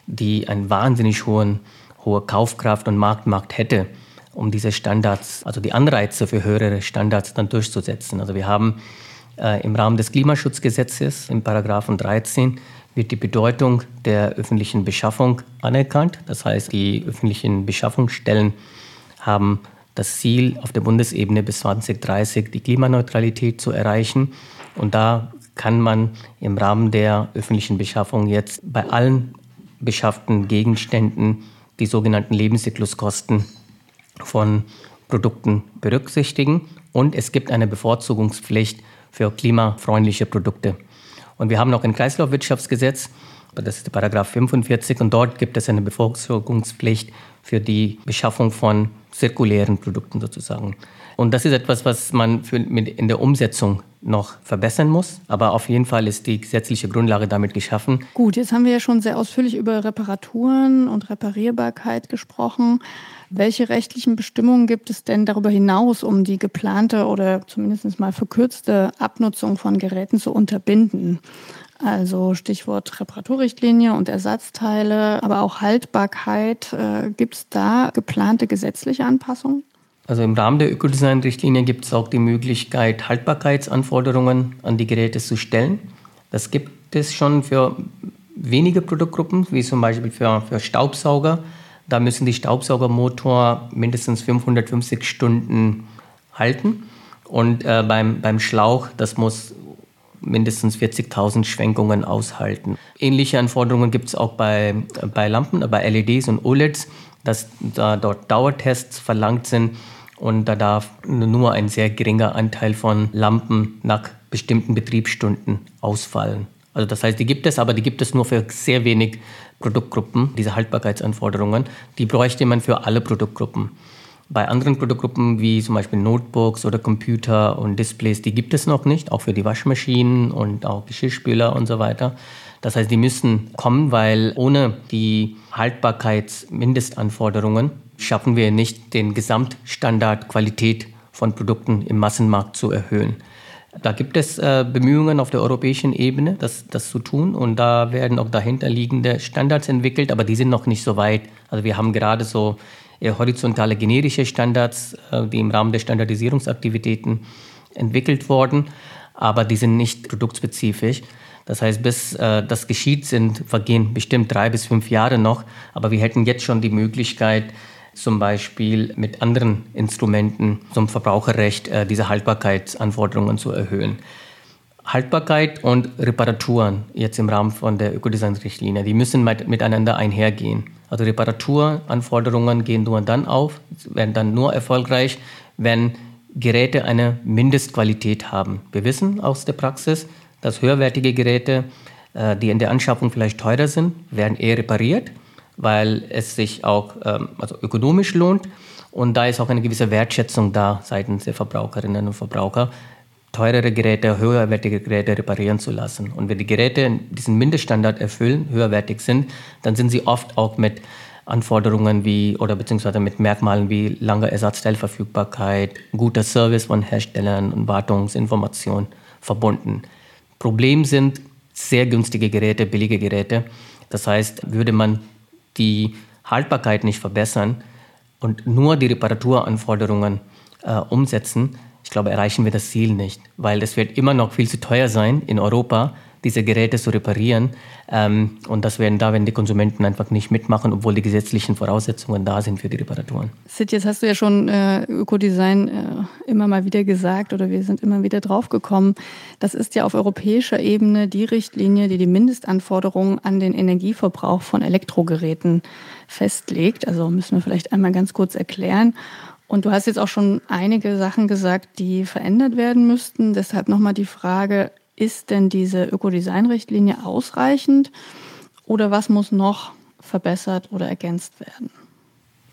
die einen wahnsinnig hohen, hohe Kaufkraft und Marktmacht hätte um diese Standards, also die Anreize für höhere Standards dann durchzusetzen. Also wir haben äh, im Rahmen des Klimaschutzgesetzes im Paragraphen 13 wird die Bedeutung der öffentlichen Beschaffung anerkannt. Das heißt, die öffentlichen Beschaffungsstellen haben das Ziel, auf der Bundesebene bis 2030 die Klimaneutralität zu erreichen. Und da kann man im Rahmen der öffentlichen Beschaffung jetzt bei allen beschafften Gegenständen die sogenannten Lebenszykluskosten von Produkten berücksichtigen und es gibt eine Bevorzugungspflicht für klimafreundliche Produkte. Und wir haben noch ein Kreislaufwirtschaftsgesetz, das ist der Paragraph 45 und dort gibt es eine Bevorzugungspflicht für die Beschaffung von zirkulären Produkten sozusagen. Und das ist etwas, was man für, in der Umsetzung noch verbessern muss. Aber auf jeden Fall ist die gesetzliche Grundlage damit geschaffen. Gut, jetzt haben wir ja schon sehr ausführlich über Reparaturen und Reparierbarkeit gesprochen. Welche rechtlichen Bestimmungen gibt es denn darüber hinaus, um die geplante oder zumindest mal verkürzte Abnutzung von Geräten zu unterbinden? Also Stichwort Reparaturrichtlinie und Ersatzteile, aber auch Haltbarkeit. Äh, gibt es da geplante gesetzliche Anpassungen? Also im Rahmen der Ökodesign-Richtlinie gibt es auch die Möglichkeit, Haltbarkeitsanforderungen an die Geräte zu stellen. Das gibt es schon für wenige Produktgruppen, wie zum Beispiel für, für Staubsauger. Da müssen die Staubsaugermotor mindestens 550 Stunden halten. Und äh, beim, beim Schlauch, das muss mindestens 40.000 Schwenkungen aushalten. Ähnliche Anforderungen gibt es auch bei, bei Lampen, bei LEDs und OLEDs, dass da dort Dauertests verlangt sind und da darf nur ein sehr geringer Anteil von Lampen nach bestimmten Betriebsstunden ausfallen. Also das heißt, die gibt es, aber die gibt es nur für sehr wenig Produktgruppen, diese Haltbarkeitsanforderungen. Die bräuchte man für alle Produktgruppen. Bei anderen Produktgruppen wie zum Beispiel Notebooks oder Computer und Displays, die gibt es noch nicht, auch für die Waschmaschinen und auch Geschirrspüler und so weiter. Das heißt, die müssen kommen, weil ohne die Haltbarkeitsmindestanforderungen schaffen wir nicht den Gesamtstandard Qualität von Produkten im Massenmarkt zu erhöhen. Da gibt es äh, Bemühungen auf der europäischen Ebene, das, das zu tun. Und da werden auch dahinterliegende Standards entwickelt, aber die sind noch nicht so weit. Also wir haben gerade so eher horizontale generische Standards, äh, die im Rahmen der Standardisierungsaktivitäten entwickelt wurden, aber die sind nicht produktspezifisch. Das heißt, bis äh, das geschieht, sind vergehen bestimmt drei bis fünf Jahre noch. Aber wir hätten jetzt schon die Möglichkeit, zum Beispiel mit anderen Instrumenten zum Verbraucherrecht äh, diese Haltbarkeitsanforderungen zu erhöhen. Haltbarkeit und Reparaturen jetzt im Rahmen von der Ökodesign-Richtlinie, die müssen mit, miteinander einhergehen. Also Reparaturanforderungen gehen nur dann auf, werden dann nur erfolgreich, wenn Geräte eine Mindestqualität haben. Wir wissen aus der Praxis, dass höherwertige Geräte, äh, die in der Anschaffung vielleicht teurer sind, werden eher repariert weil es sich auch ähm, also ökonomisch lohnt. Und da ist auch eine gewisse Wertschätzung da seitens der Verbraucherinnen und Verbraucher, teurere Geräte, höherwertige Geräte reparieren zu lassen. Und wenn die Geräte diesen Mindeststandard erfüllen, höherwertig sind, dann sind sie oft auch mit Anforderungen wie oder beziehungsweise mit Merkmalen wie langer Ersatzteilverfügbarkeit, guter Service von Herstellern und Wartungsinformation verbunden. Problem sind sehr günstige Geräte, billige Geräte. Das heißt, würde man die Haltbarkeit nicht verbessern und nur die Reparaturanforderungen äh, umsetzen, ich glaube, erreichen wir das Ziel nicht, weil es wird immer noch viel zu teuer sein in Europa, diese Geräte zu reparieren. Ähm, und das werden da, wenn die Konsumenten einfach nicht mitmachen, obwohl die gesetzlichen Voraussetzungen da sind für die Reparaturen. Sid, jetzt hast du ja schon äh, Ökodesign äh, immer mal wieder gesagt oder wir sind immer wieder draufgekommen. Das ist ja auf europäischer Ebene die Richtlinie, die die Mindestanforderungen an den Energieverbrauch von Elektrogeräten festlegt. Also müssen wir vielleicht einmal ganz kurz erklären. Und du hast jetzt auch schon einige Sachen gesagt, die verändert werden müssten. Deshalb nochmal die Frage, ist denn diese Ökodesign-Richtlinie ausreichend oder was muss noch verbessert oder ergänzt werden?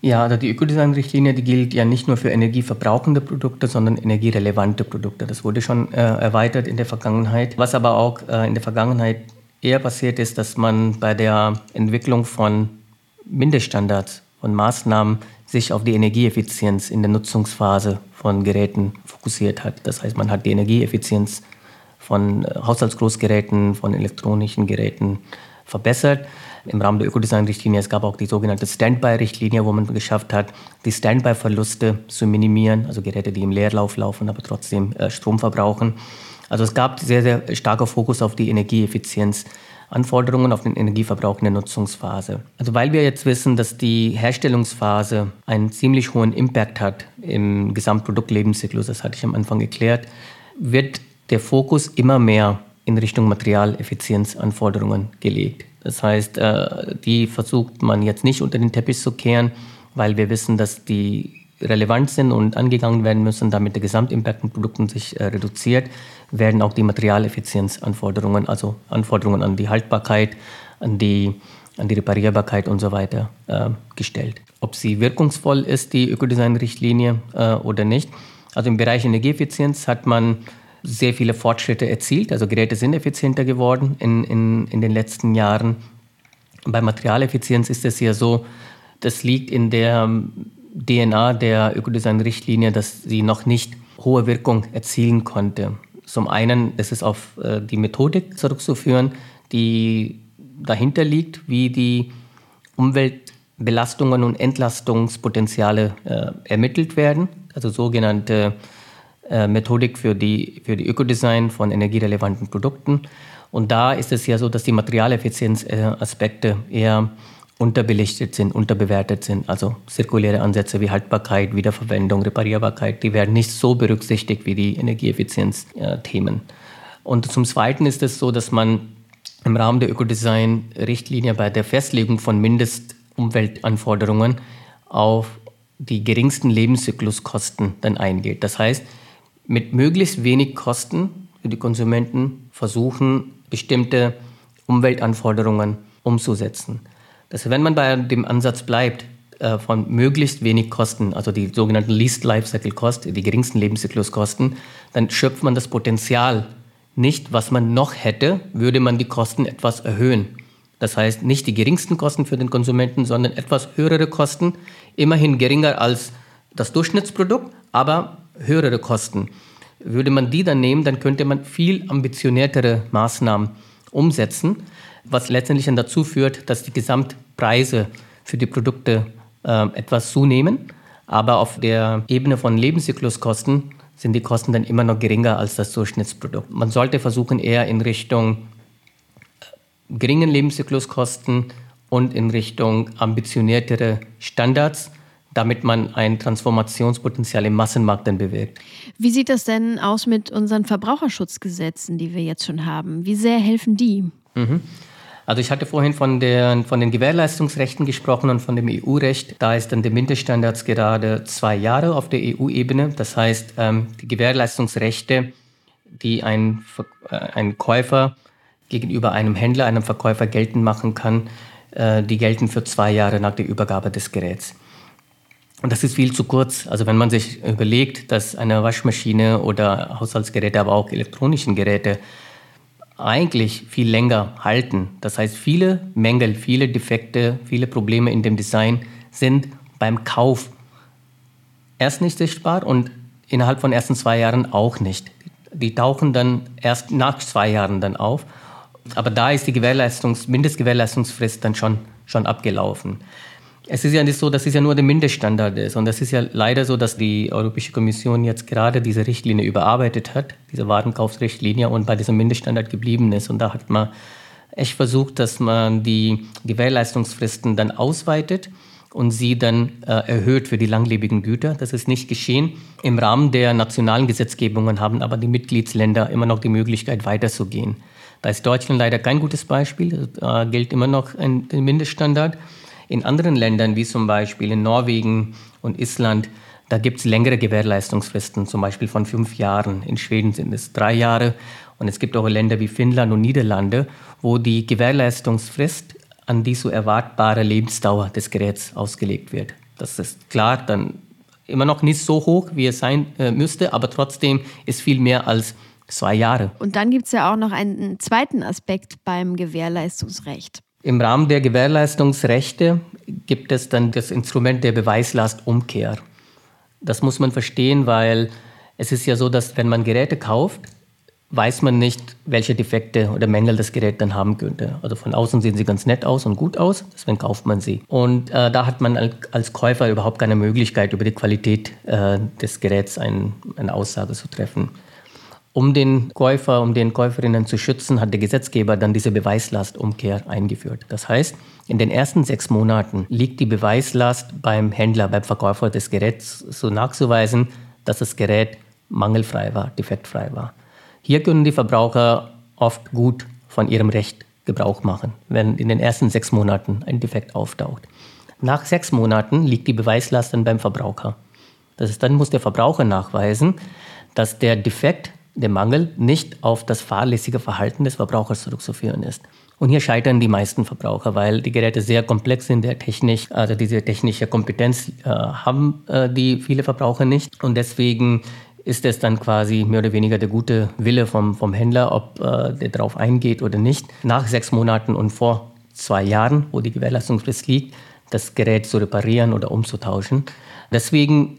Ja, also die Ökodesign-Richtlinie, die gilt ja nicht nur für energieverbrauchende Produkte, sondern energierelevante Produkte. Das wurde schon äh, erweitert in der Vergangenheit. Was aber auch äh, in der Vergangenheit eher passiert ist, dass man bei der Entwicklung von Mindeststandards und Maßnahmen sich auf die Energieeffizienz in der Nutzungsphase von Geräten fokussiert hat. Das heißt, man hat die Energieeffizienz von Haushaltsgroßgeräten, von elektronischen Geräten verbessert. Im Rahmen der Ökodesign-Richtlinie, es gab auch die sogenannte Standby-Richtlinie, wo man geschafft hat, die Standby-Verluste zu minimieren, also Geräte, die im Leerlauf laufen, aber trotzdem äh, Strom verbrauchen. Also es gab sehr, sehr starker Fokus auf die Energieeffizienz. Anforderungen auf den Energieverbrauch in der Nutzungsphase. Also weil wir jetzt wissen, dass die Herstellungsphase einen ziemlich hohen Impact hat im Gesamtproduktlebenszyklus, das hatte ich am Anfang erklärt, wird der Fokus immer mehr in Richtung Materialeffizienzanforderungen gelegt. Das heißt, äh, die versucht man jetzt nicht unter den Teppich zu kehren, weil wir wissen, dass die relevant sind und angegangen werden müssen, damit der Gesamtimpact von Produkten sich äh, reduziert, werden auch die Materialeffizienzanforderungen, also Anforderungen an die Haltbarkeit, an die, an die Reparierbarkeit und so weiter äh, gestellt. Ob sie wirkungsvoll ist, die Ökodesign-Richtlinie oder nicht. Also im Bereich Energieeffizienz hat man sehr viele Fortschritte erzielt. Also Geräte sind effizienter geworden in, in, in den letzten Jahren. Bei Materialeffizienz ist es ja so, das liegt in der ähm, DNA der Ökodesign-Richtlinie, dass sie noch nicht hohe Wirkung erzielen konnte. Zum einen ist es auf äh, die Methodik zurückzuführen, die dahinter liegt, wie die Umweltbelastungen und Entlastungspotenziale äh, ermittelt werden, also sogenannte äh, Methodik für die, für die Ökodesign von energierelevanten Produkten. Und da ist es ja so, dass die Materialeffizienzaspekte eher unterbelichtet sind, unterbewertet sind. Also zirkuläre Ansätze wie Haltbarkeit, Wiederverwendung, Reparierbarkeit, die werden nicht so berücksichtigt wie die Energieeffizienzthemen. Und zum Zweiten ist es so, dass man im Rahmen der Ökodesign-Richtlinie bei der Festlegung von Mindestumweltanforderungen auf die geringsten Lebenszykluskosten dann eingeht. Das heißt, mit möglichst wenig Kosten für die Konsumenten versuchen, bestimmte Umweltanforderungen umzusetzen. Das, wenn man bei dem Ansatz bleibt, äh, von möglichst wenig Kosten, also die sogenannten Least Lifecycle Cost, die geringsten Lebenszykluskosten, dann schöpft man das Potenzial nicht, was man noch hätte, würde man die Kosten etwas erhöhen. Das heißt, nicht die geringsten Kosten für den Konsumenten, sondern etwas höhere Kosten, immerhin geringer als das Durchschnittsprodukt, aber höhere Kosten. Würde man die dann nehmen, dann könnte man viel ambitioniertere Maßnahmen umsetzen, was letztendlich dann dazu führt, dass die Gesamtpreise für die Produkte äh, etwas zunehmen. Aber auf der Ebene von Lebenszykluskosten sind die Kosten dann immer noch geringer als das Durchschnittsprodukt. Man sollte versuchen, eher in Richtung äh, geringen Lebenszykluskosten und in Richtung ambitioniertere Standards damit man ein Transformationspotenzial im Massenmarkt dann bewirkt. Wie sieht das denn aus mit unseren Verbraucherschutzgesetzen, die wir jetzt schon haben? Wie sehr helfen die? Mhm. Also ich hatte vorhin von, der, von den Gewährleistungsrechten gesprochen und von dem EU-Recht. Da ist dann der Mindeststandards gerade zwei Jahre auf der EU-Ebene. Das heißt, ähm, die Gewährleistungsrechte, die ein, äh, ein Käufer gegenüber einem Händler, einem Verkäufer geltend machen kann, äh, die gelten für zwei Jahre nach der Übergabe des Geräts. Und das ist viel zu kurz. Also wenn man sich überlegt, dass eine Waschmaschine oder Haushaltsgeräte, aber auch elektronischen Geräte eigentlich viel länger halten. Das heißt, viele Mängel, viele Defekte, viele Probleme in dem Design sind beim Kauf erst nicht sichtbar und innerhalb von ersten zwei Jahren auch nicht. Die tauchen dann erst nach zwei Jahren dann auf. Aber da ist die Gewährleistungs-, Mindestgewährleistungsfrist dann schon, schon abgelaufen. Es ist ja nicht so, dass es ja nur der Mindeststandard ist. Und das ist ja leider so, dass die Europäische Kommission jetzt gerade diese Richtlinie überarbeitet hat, diese Warenkaufsrichtlinie, und bei diesem Mindeststandard geblieben ist. Und da hat man echt versucht, dass man die Gewährleistungsfristen dann ausweitet und sie dann äh, erhöht für die langlebigen Güter. Das ist nicht geschehen. Im Rahmen der nationalen Gesetzgebungen haben aber die Mitgliedsländer immer noch die Möglichkeit, weiterzugehen. Da ist Deutschland leider kein gutes Beispiel. Da gilt immer noch ein Mindeststandard. In anderen Ländern, wie zum Beispiel in Norwegen und Island, da gibt es längere Gewährleistungsfristen, zum Beispiel von fünf Jahren. In Schweden sind es drei Jahre. Und es gibt auch Länder wie Finnland und Niederlande, wo die Gewährleistungsfrist an die so erwartbare Lebensdauer des Geräts ausgelegt wird. Das ist klar, dann immer noch nicht so hoch, wie es sein äh, müsste, aber trotzdem ist viel mehr als zwei Jahre. Und dann gibt es ja auch noch einen zweiten Aspekt beim Gewährleistungsrecht. Im Rahmen der Gewährleistungsrechte gibt es dann das Instrument der Beweislastumkehr. Das muss man verstehen, weil es ist ja so, dass wenn man Geräte kauft, weiß man nicht, welche Defekte oder Mängel das Gerät dann haben könnte. Also von außen sehen sie ganz nett aus und gut aus, deswegen kauft man sie. Und äh, da hat man als Käufer überhaupt keine Möglichkeit, über die Qualität äh, des Geräts ein, eine Aussage zu treffen. Um den Käufer, um den Käuferinnen zu schützen, hat der Gesetzgeber dann diese Beweislastumkehr eingeführt. Das heißt, in den ersten sechs Monaten liegt die Beweislast beim Händler, beim Verkäufer des Geräts so nachzuweisen, dass das Gerät mangelfrei war, defektfrei war. Hier können die Verbraucher oft gut von ihrem Recht Gebrauch machen, wenn in den ersten sechs Monaten ein Defekt auftaucht. Nach sechs Monaten liegt die Beweislast dann beim Verbraucher. Das ist, dann muss der Verbraucher nachweisen, dass der Defekt der Mangel nicht auf das fahrlässige Verhalten des Verbrauchers zurückzuführen ist. Und hier scheitern die meisten Verbraucher, weil die Geräte sehr komplex sind, der Technik, also diese technische Kompetenz äh, haben äh, die viele Verbraucher nicht. Und deswegen ist es dann quasi mehr oder weniger der gute Wille vom, vom Händler, ob äh, der darauf eingeht oder nicht. Nach sechs Monaten und vor zwei Jahren, wo die Gewährleistungsfrist liegt, das Gerät zu reparieren oder umzutauschen. Deswegen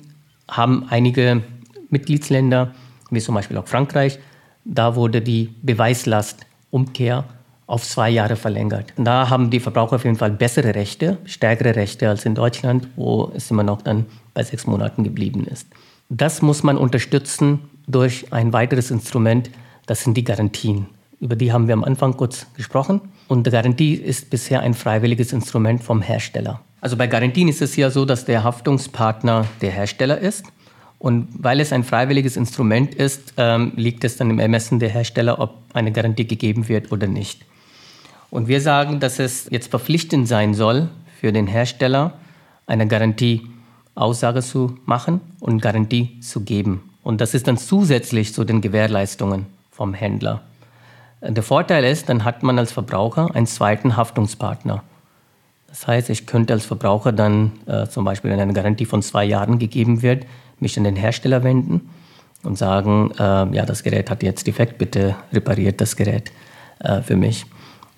haben einige Mitgliedsländer wie zum Beispiel auch Frankreich, da wurde die Beweislastumkehr auf zwei Jahre verlängert. Da haben die Verbraucher auf jeden Fall bessere Rechte, stärkere Rechte als in Deutschland, wo es immer noch dann bei sechs Monaten geblieben ist. Das muss man unterstützen durch ein weiteres Instrument, das sind die Garantien. Über die haben wir am Anfang kurz gesprochen. Und die Garantie ist bisher ein freiwilliges Instrument vom Hersteller. Also bei Garantien ist es ja so, dass der Haftungspartner der Hersteller ist. Und weil es ein freiwilliges Instrument ist, ähm, liegt es dann im Ermessen der Hersteller, ob eine Garantie gegeben wird oder nicht. Und wir sagen, dass es jetzt verpflichtend sein soll für den Hersteller, eine Garantieaussage zu machen und Garantie zu geben. Und das ist dann zusätzlich zu den Gewährleistungen vom Händler. Der Vorteil ist, dann hat man als Verbraucher einen zweiten Haftungspartner. Das heißt, ich könnte als Verbraucher dann äh, zum Beispiel, wenn eine Garantie von zwei Jahren gegeben wird, mich an den Hersteller wenden und sagen, äh, ja, das Gerät hat jetzt defekt, bitte repariert das Gerät äh, für mich.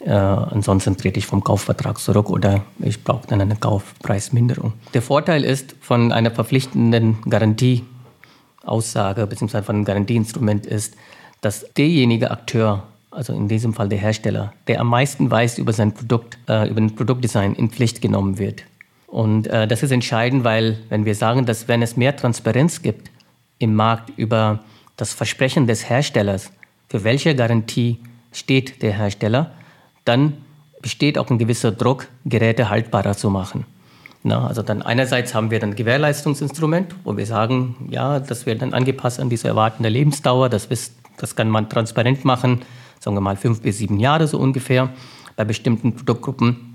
Äh, ansonsten trete ich vom Kaufvertrag zurück oder ich brauche dann eine Kaufpreisminderung. Der Vorteil ist von einer verpflichtenden Garantieaussage bzw. von einem Garantieinstrument ist, dass derjenige Akteur, also in diesem Fall der Hersteller, der am meisten weiß über sein Produkt, äh, über ein Produktdesign, in Pflicht genommen wird. Und äh, das ist entscheidend, weil wenn wir sagen, dass wenn es mehr Transparenz gibt im Markt über das Versprechen des Herstellers, für welche Garantie steht der Hersteller, dann besteht auch ein gewisser Druck, Geräte haltbarer zu machen. Na, also dann einerseits haben wir dann Gewährleistungsinstrument, wo wir sagen, ja, das wird dann angepasst an diese erwartende Lebensdauer, das, ist, das kann man transparent machen, sagen wir mal fünf bis sieben Jahre so ungefähr bei bestimmten Produktgruppen.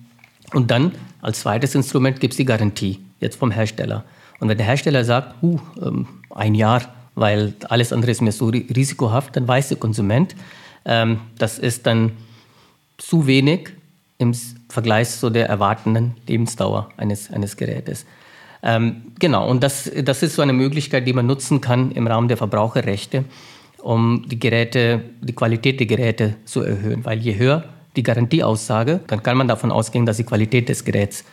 Und dann als zweites Instrument gibt es die Garantie, jetzt vom Hersteller. Und wenn der Hersteller sagt, uh, ähm, ein Jahr, weil alles andere ist mir so risikohaft, dann weiß der Konsument, ähm, das ist dann zu wenig im Vergleich zu der erwartenden Lebensdauer eines, eines Gerätes. Ähm, genau, und das, das ist so eine Möglichkeit, die man nutzen kann im Rahmen der Verbraucherrechte, um die Geräte, die Qualität der Geräte zu erhöhen. Weil je höher die Garantieaussage, dann kann man davon ausgehen, dass die Qualität des Geräts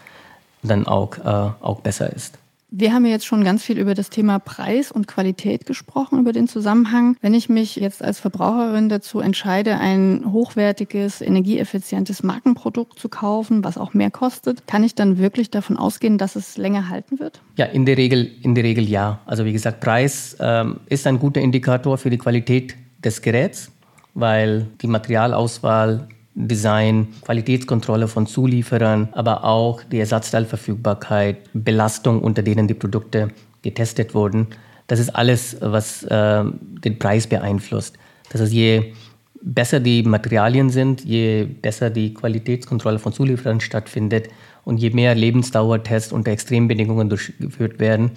dann auch, äh, auch besser ist. Wir haben jetzt schon ganz viel über das Thema Preis und Qualität gesprochen, über den Zusammenhang. Wenn ich mich jetzt als Verbraucherin dazu entscheide, ein hochwertiges, energieeffizientes Markenprodukt zu kaufen, was auch mehr kostet, kann ich dann wirklich davon ausgehen, dass es länger halten wird? Ja, in der Regel, in der Regel ja. Also wie gesagt, Preis ähm, ist ein guter Indikator für die Qualität des Geräts, weil die Materialauswahl Design, Qualitätskontrolle von Zulieferern, aber auch die Ersatzteilverfügbarkeit, Belastung, unter denen die Produkte getestet wurden. Das ist alles, was äh, den Preis beeinflusst. Das heißt, je besser die Materialien sind, je besser die Qualitätskontrolle von Zulieferern stattfindet und je mehr Lebensdauertests unter Extrembedingungen durchgeführt werden,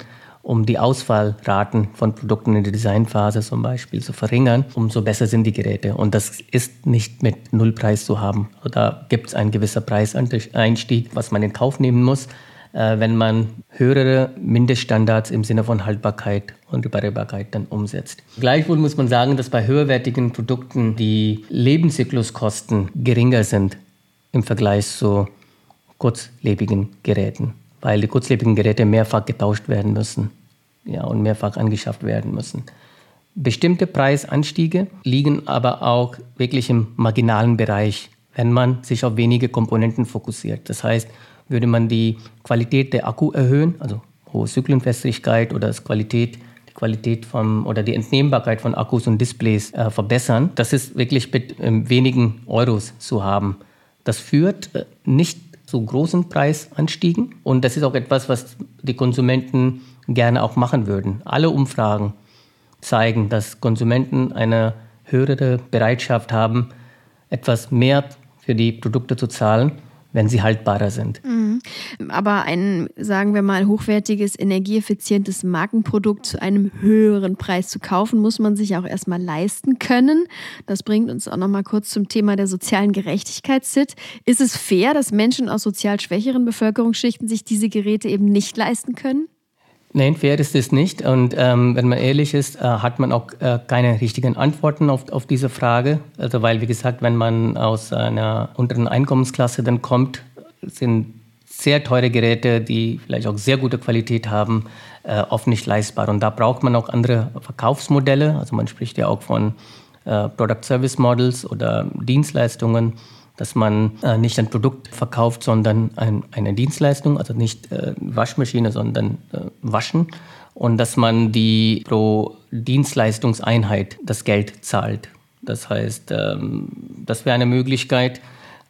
um die Ausfallraten von Produkten in der Designphase zum Beispiel zu verringern, umso besser sind die Geräte. Und das ist nicht mit Nullpreis zu haben. Da gibt es einen gewissen Preiseinstieg, was man in Kauf nehmen muss, äh, wenn man höhere Mindeststandards im Sinne von Haltbarkeit und Reparierbarkeit dann umsetzt. Gleichwohl muss man sagen, dass bei höherwertigen Produkten die Lebenszykluskosten geringer sind im Vergleich zu kurzlebigen Geräten weil die kurzlebigen Geräte mehrfach getauscht werden müssen ja, und mehrfach angeschafft werden müssen. Bestimmte Preisanstiege liegen aber auch wirklich im marginalen Bereich, wenn man sich auf wenige Komponenten fokussiert. Das heißt, würde man die Qualität der Akku erhöhen, also hohe Zyklenfestigkeit oder das Qualität, die Qualität vom, oder die Entnehmbarkeit von Akkus und Displays äh, verbessern, das ist wirklich mit äh, wenigen Euros zu haben. Das führt äh, nicht zu großen Preisanstiegen und das ist auch etwas, was die Konsumenten gerne auch machen würden. Alle Umfragen zeigen, dass Konsumenten eine höhere Bereitschaft haben, etwas mehr für die Produkte zu zahlen, wenn sie haltbarer sind. Mhm. Aber ein, sagen wir mal, hochwertiges, energieeffizientes Markenprodukt zu einem höheren Preis zu kaufen, muss man sich auch erstmal leisten können. Das bringt uns auch nochmal kurz zum Thema der sozialen Gerechtigkeit, Sid. Ist es fair, dass Menschen aus sozial schwächeren Bevölkerungsschichten sich diese Geräte eben nicht leisten können? Nein, fair ist es nicht. Und ähm, wenn man ehrlich ist, äh, hat man auch äh, keine richtigen Antworten auf, auf diese Frage. Also weil, wie gesagt, wenn man aus einer unteren Einkommensklasse dann kommt, sind sehr teure Geräte, die vielleicht auch sehr gute Qualität haben, äh, oft nicht leistbar. Und da braucht man auch andere Verkaufsmodelle. Also man spricht ja auch von äh, Product Service Models oder Dienstleistungen dass man äh, nicht ein Produkt verkauft, sondern ein, eine Dienstleistung, also nicht äh, Waschmaschine, sondern äh, Waschen. Und dass man die pro Dienstleistungseinheit das Geld zahlt. Das heißt, ähm, das wäre eine Möglichkeit.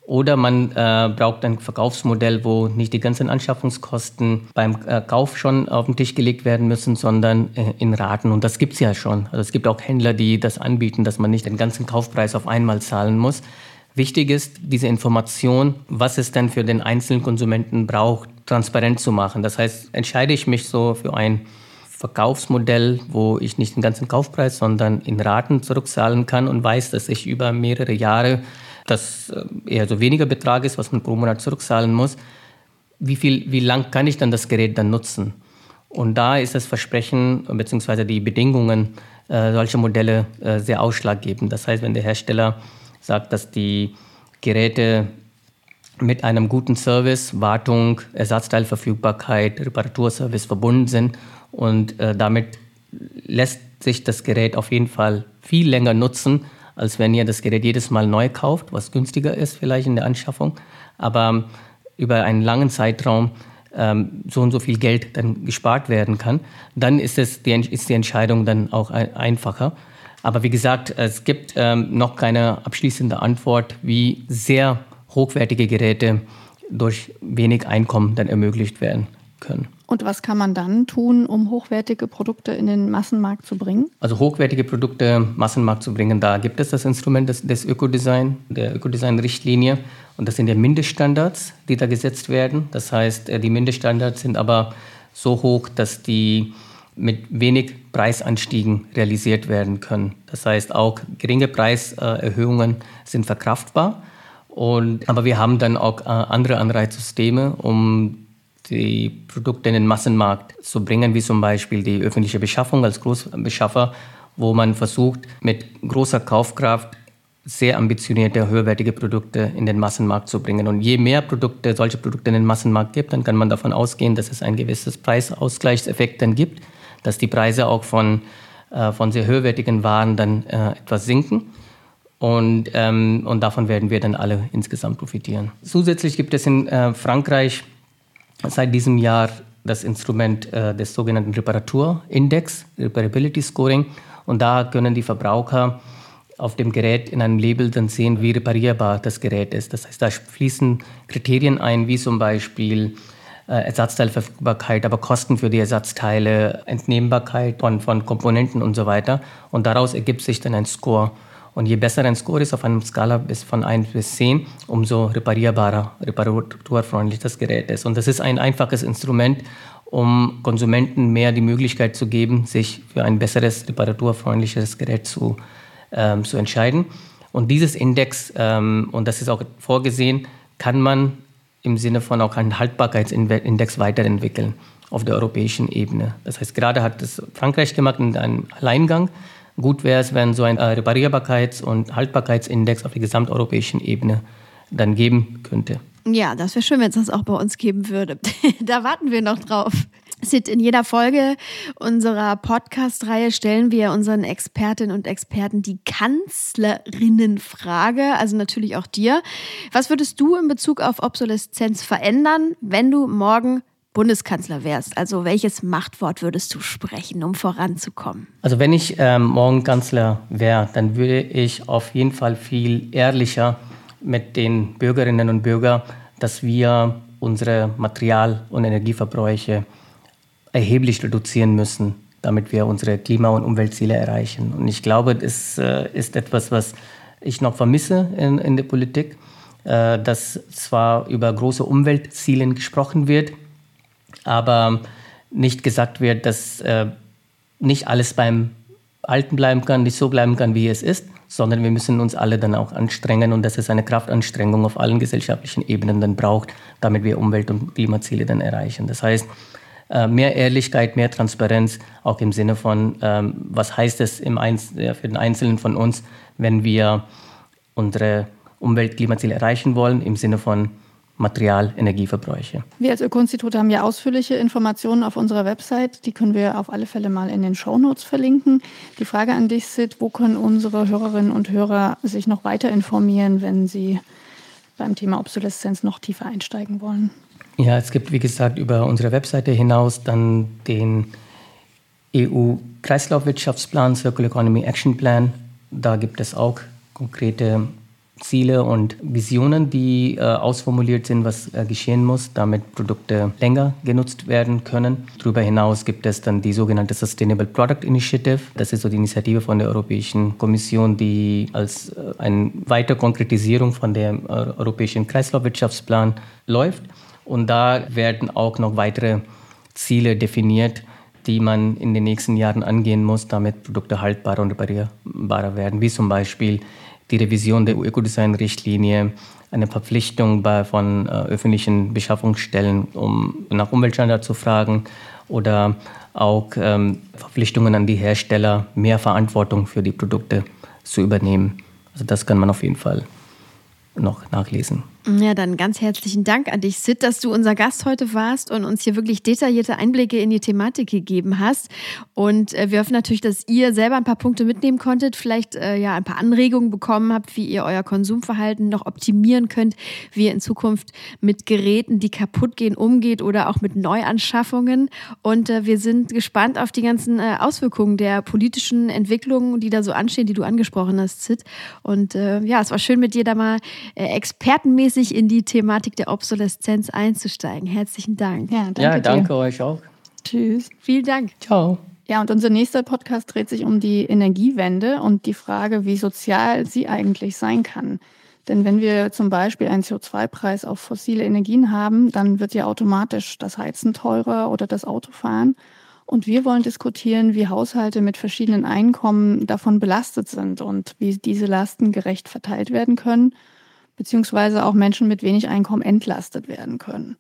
Oder man äh, braucht ein Verkaufsmodell, wo nicht die ganzen Anschaffungskosten beim äh, Kauf schon auf den Tisch gelegt werden müssen, sondern äh, in Raten. Und das gibt es ja schon. Also es gibt auch Händler, die das anbieten, dass man nicht den ganzen Kaufpreis auf einmal zahlen muss. Wichtig ist, diese Information, was es denn für den einzelnen Konsumenten braucht, transparent zu machen. Das heißt, entscheide ich mich so für ein Verkaufsmodell, wo ich nicht den ganzen Kaufpreis, sondern in Raten zurückzahlen kann und weiß, dass ich über mehrere Jahre, das äh, eher so weniger Betrag ist, was man pro Monat zurückzahlen muss, wie, viel, wie lang kann ich dann das Gerät dann nutzen? Und da ist das Versprechen bzw. die Bedingungen äh, solcher Modelle äh, sehr ausschlaggebend. Das heißt, wenn der Hersteller sagt, dass die Geräte mit einem guten Service, Wartung, Ersatzteilverfügbarkeit, Reparaturservice verbunden sind und äh, damit lässt sich das Gerät auf jeden Fall viel länger nutzen, als wenn ihr das Gerät jedes Mal neu kauft, was günstiger ist vielleicht in der Anschaffung. Aber über einen langen Zeitraum ähm, so und so viel Geld dann gespart werden kann, dann ist, es die, ist die Entscheidung dann auch ein, einfacher. Aber wie gesagt, es gibt ähm, noch keine abschließende Antwort, wie sehr hochwertige Geräte durch wenig Einkommen dann ermöglicht werden können. Und was kann man dann tun, um hochwertige Produkte in den Massenmarkt zu bringen? Also hochwertige Produkte Massenmarkt zu bringen, da gibt es das Instrument des, des Ökodesign, der Ökodesign-Richtlinie. Und das sind ja Mindeststandards, die da gesetzt werden. Das heißt, äh, die Mindeststandards sind aber so hoch, dass die mit wenig Preisanstiegen realisiert werden können. Das heißt, auch geringe Preiserhöhungen sind verkraftbar. Und, aber wir haben dann auch äh, andere Anreizsysteme, um die Produkte in den Massenmarkt zu bringen, wie zum Beispiel die öffentliche Beschaffung als Großbeschaffer, wo man versucht, mit großer Kaufkraft sehr ambitionierte, höherwertige Produkte in den Massenmarkt zu bringen. Und je mehr Produkte, solche Produkte in den Massenmarkt gibt, dann kann man davon ausgehen, dass es ein gewisses Preisausgleichseffekt dann gibt, dass die Preise auch von, äh, von sehr höherwertigen Waren dann äh, etwas sinken. Und, ähm, und davon werden wir dann alle insgesamt profitieren. Zusätzlich gibt es in äh, Frankreich seit diesem Jahr das Instrument äh, des sogenannten Reparaturindex, Reparability Scoring. Und da können die Verbraucher auf dem Gerät in einem Label dann sehen, wie reparierbar das Gerät ist. Das heißt, da fließen Kriterien ein, wie zum Beispiel Ersatzteilverfügbarkeit, aber Kosten für die Ersatzteile, Entnehmbarkeit von, von Komponenten und so weiter. Und daraus ergibt sich dann ein Score. Und je besser ein Score ist auf einer Skala bis von 1 bis 10, umso reparierbarer, reparaturfreundlich das Gerät ist. Und das ist ein einfaches Instrument, um Konsumenten mehr die Möglichkeit zu geben, sich für ein besseres, reparaturfreundliches Gerät zu, ähm, zu entscheiden. Und dieses Index, ähm, und das ist auch vorgesehen, kann man im Sinne von auch einen Haltbarkeitsindex weiterentwickeln auf der europäischen Ebene. Das heißt, gerade hat es Frankreich gemacht in einem Alleingang. Gut wäre es, wenn so ein äh, Reparierbarkeits- und Haltbarkeitsindex auf der gesamteuropäischen Ebene dann geben könnte. Ja, das wäre schön, wenn es das auch bei uns geben würde. da warten wir noch drauf. Sid, in jeder Folge unserer Podcast-Reihe stellen wir unseren Expertinnen und Experten die Kanzlerinnenfrage, also natürlich auch dir. Was würdest du in Bezug auf Obsoleszenz verändern, wenn du morgen Bundeskanzler wärst, also welches Machtwort würdest du sprechen, um voranzukommen? Also wenn ich ähm, morgen Kanzler wäre, dann würde ich auf jeden Fall viel ehrlicher mit den Bürgerinnen und Bürgern, dass wir unsere Material- und Energieverbräuche erheblich reduzieren müssen, damit wir unsere Klima- und Umweltziele erreichen. Und ich glaube, das äh, ist etwas, was ich noch vermisse in, in der Politik, äh, dass zwar über große Umweltziele gesprochen wird, aber nicht gesagt wird, dass äh, nicht alles beim Alten bleiben kann, nicht so bleiben kann, wie es ist, sondern wir müssen uns alle dann auch anstrengen und dass es eine Kraftanstrengung auf allen gesellschaftlichen Ebenen dann braucht, damit wir Umwelt- und Klimaziele dann erreichen. Das heißt, mehr Ehrlichkeit, mehr Transparenz, auch im Sinne von, ähm, was heißt es für den Einzelnen von uns, wenn wir unsere Umwelt-, Klimaziele erreichen wollen, im Sinne von Material, Energieverbräuche. Wir als Öko-Institut haben ja ausführliche Informationen auf unserer Website. Die können wir auf alle Fälle mal in den Shownotes verlinken. Die Frage an dich, Sid, wo können unsere Hörerinnen und Hörer sich noch weiter informieren, wenn sie beim Thema Obsoleszenz noch tiefer einsteigen wollen? Ja, es gibt, wie gesagt, über unsere Webseite hinaus dann den EU-Kreislaufwirtschaftsplan, Circular Economy Action Plan. Da gibt es auch konkrete Ziele und Visionen, die äh, ausformuliert sind, was äh, geschehen muss, damit Produkte länger genutzt werden können. Darüber hinaus gibt es dann die sogenannte Sustainable Product Initiative. Das ist so die Initiative von der Europäischen Kommission, die als äh, eine weitere Konkretisierung von dem äh, europäischen Kreislaufwirtschaftsplan läuft. Und da werden auch noch weitere Ziele definiert, die man in den nächsten Jahren angehen muss, damit Produkte haltbarer und reparierbarer werden, wie zum Beispiel die Revision der Ökodesign-Richtlinie, eine Verpflichtung bei, von äh, öffentlichen Beschaffungsstellen, um nach Umweltstandards zu fragen oder auch ähm, Verpflichtungen an die Hersteller, mehr Verantwortung für die Produkte zu übernehmen. Also das kann man auf jeden Fall noch nachlesen. Ja, dann ganz herzlichen Dank an dich, Sid, dass du unser Gast heute warst und uns hier wirklich detaillierte Einblicke in die Thematik gegeben hast. Und äh, wir hoffen natürlich, dass ihr selber ein paar Punkte mitnehmen konntet, vielleicht äh, ja ein paar Anregungen bekommen habt, wie ihr euer Konsumverhalten noch optimieren könnt, wie ihr in Zukunft mit Geräten, die kaputt gehen, umgeht oder auch mit Neuanschaffungen. Und äh, wir sind gespannt auf die ganzen äh, Auswirkungen der politischen Entwicklungen, die da so anstehen, die du angesprochen hast, Sid. Und äh, ja, es war schön mit dir da mal expertenmäßig sich in die Thematik der Obsoleszenz einzusteigen. Herzlichen Dank. Ja, danke, ja, danke euch auch. Tschüss. Vielen Dank. Ciao. Ja, und unser nächster Podcast dreht sich um die Energiewende und die Frage, wie sozial sie eigentlich sein kann. Denn wenn wir zum Beispiel einen CO2-Preis auf fossile Energien haben, dann wird ja automatisch das Heizen teurer oder das Autofahren. Und wir wollen diskutieren, wie Haushalte mit verschiedenen Einkommen davon belastet sind und wie diese Lasten gerecht verteilt werden können beziehungsweise auch Menschen mit wenig Einkommen entlastet werden können.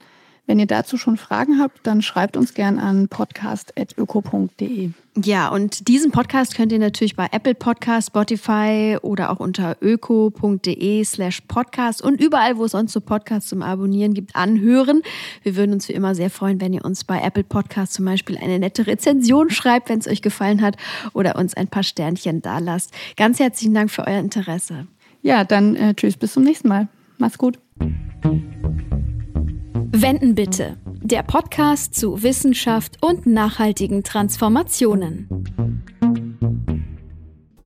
Wenn ihr dazu schon Fragen habt, dann schreibt uns gern an podcast.öko.de. Ja, und diesen Podcast könnt ihr natürlich bei Apple Podcast, Spotify oder auch unter öko.de slash podcast und überall, wo es sonst so Podcasts zum Abonnieren gibt, anhören. Wir würden uns wie immer sehr freuen, wenn ihr uns bei Apple Podcast zum Beispiel eine nette Rezension schreibt, wenn es euch gefallen hat oder uns ein paar Sternchen da lasst. Ganz herzlichen Dank für euer Interesse. Ja, dann äh, tschüss, bis zum nächsten Mal. Macht's gut. Wenden bitte. Der Podcast zu Wissenschaft und nachhaltigen Transformationen.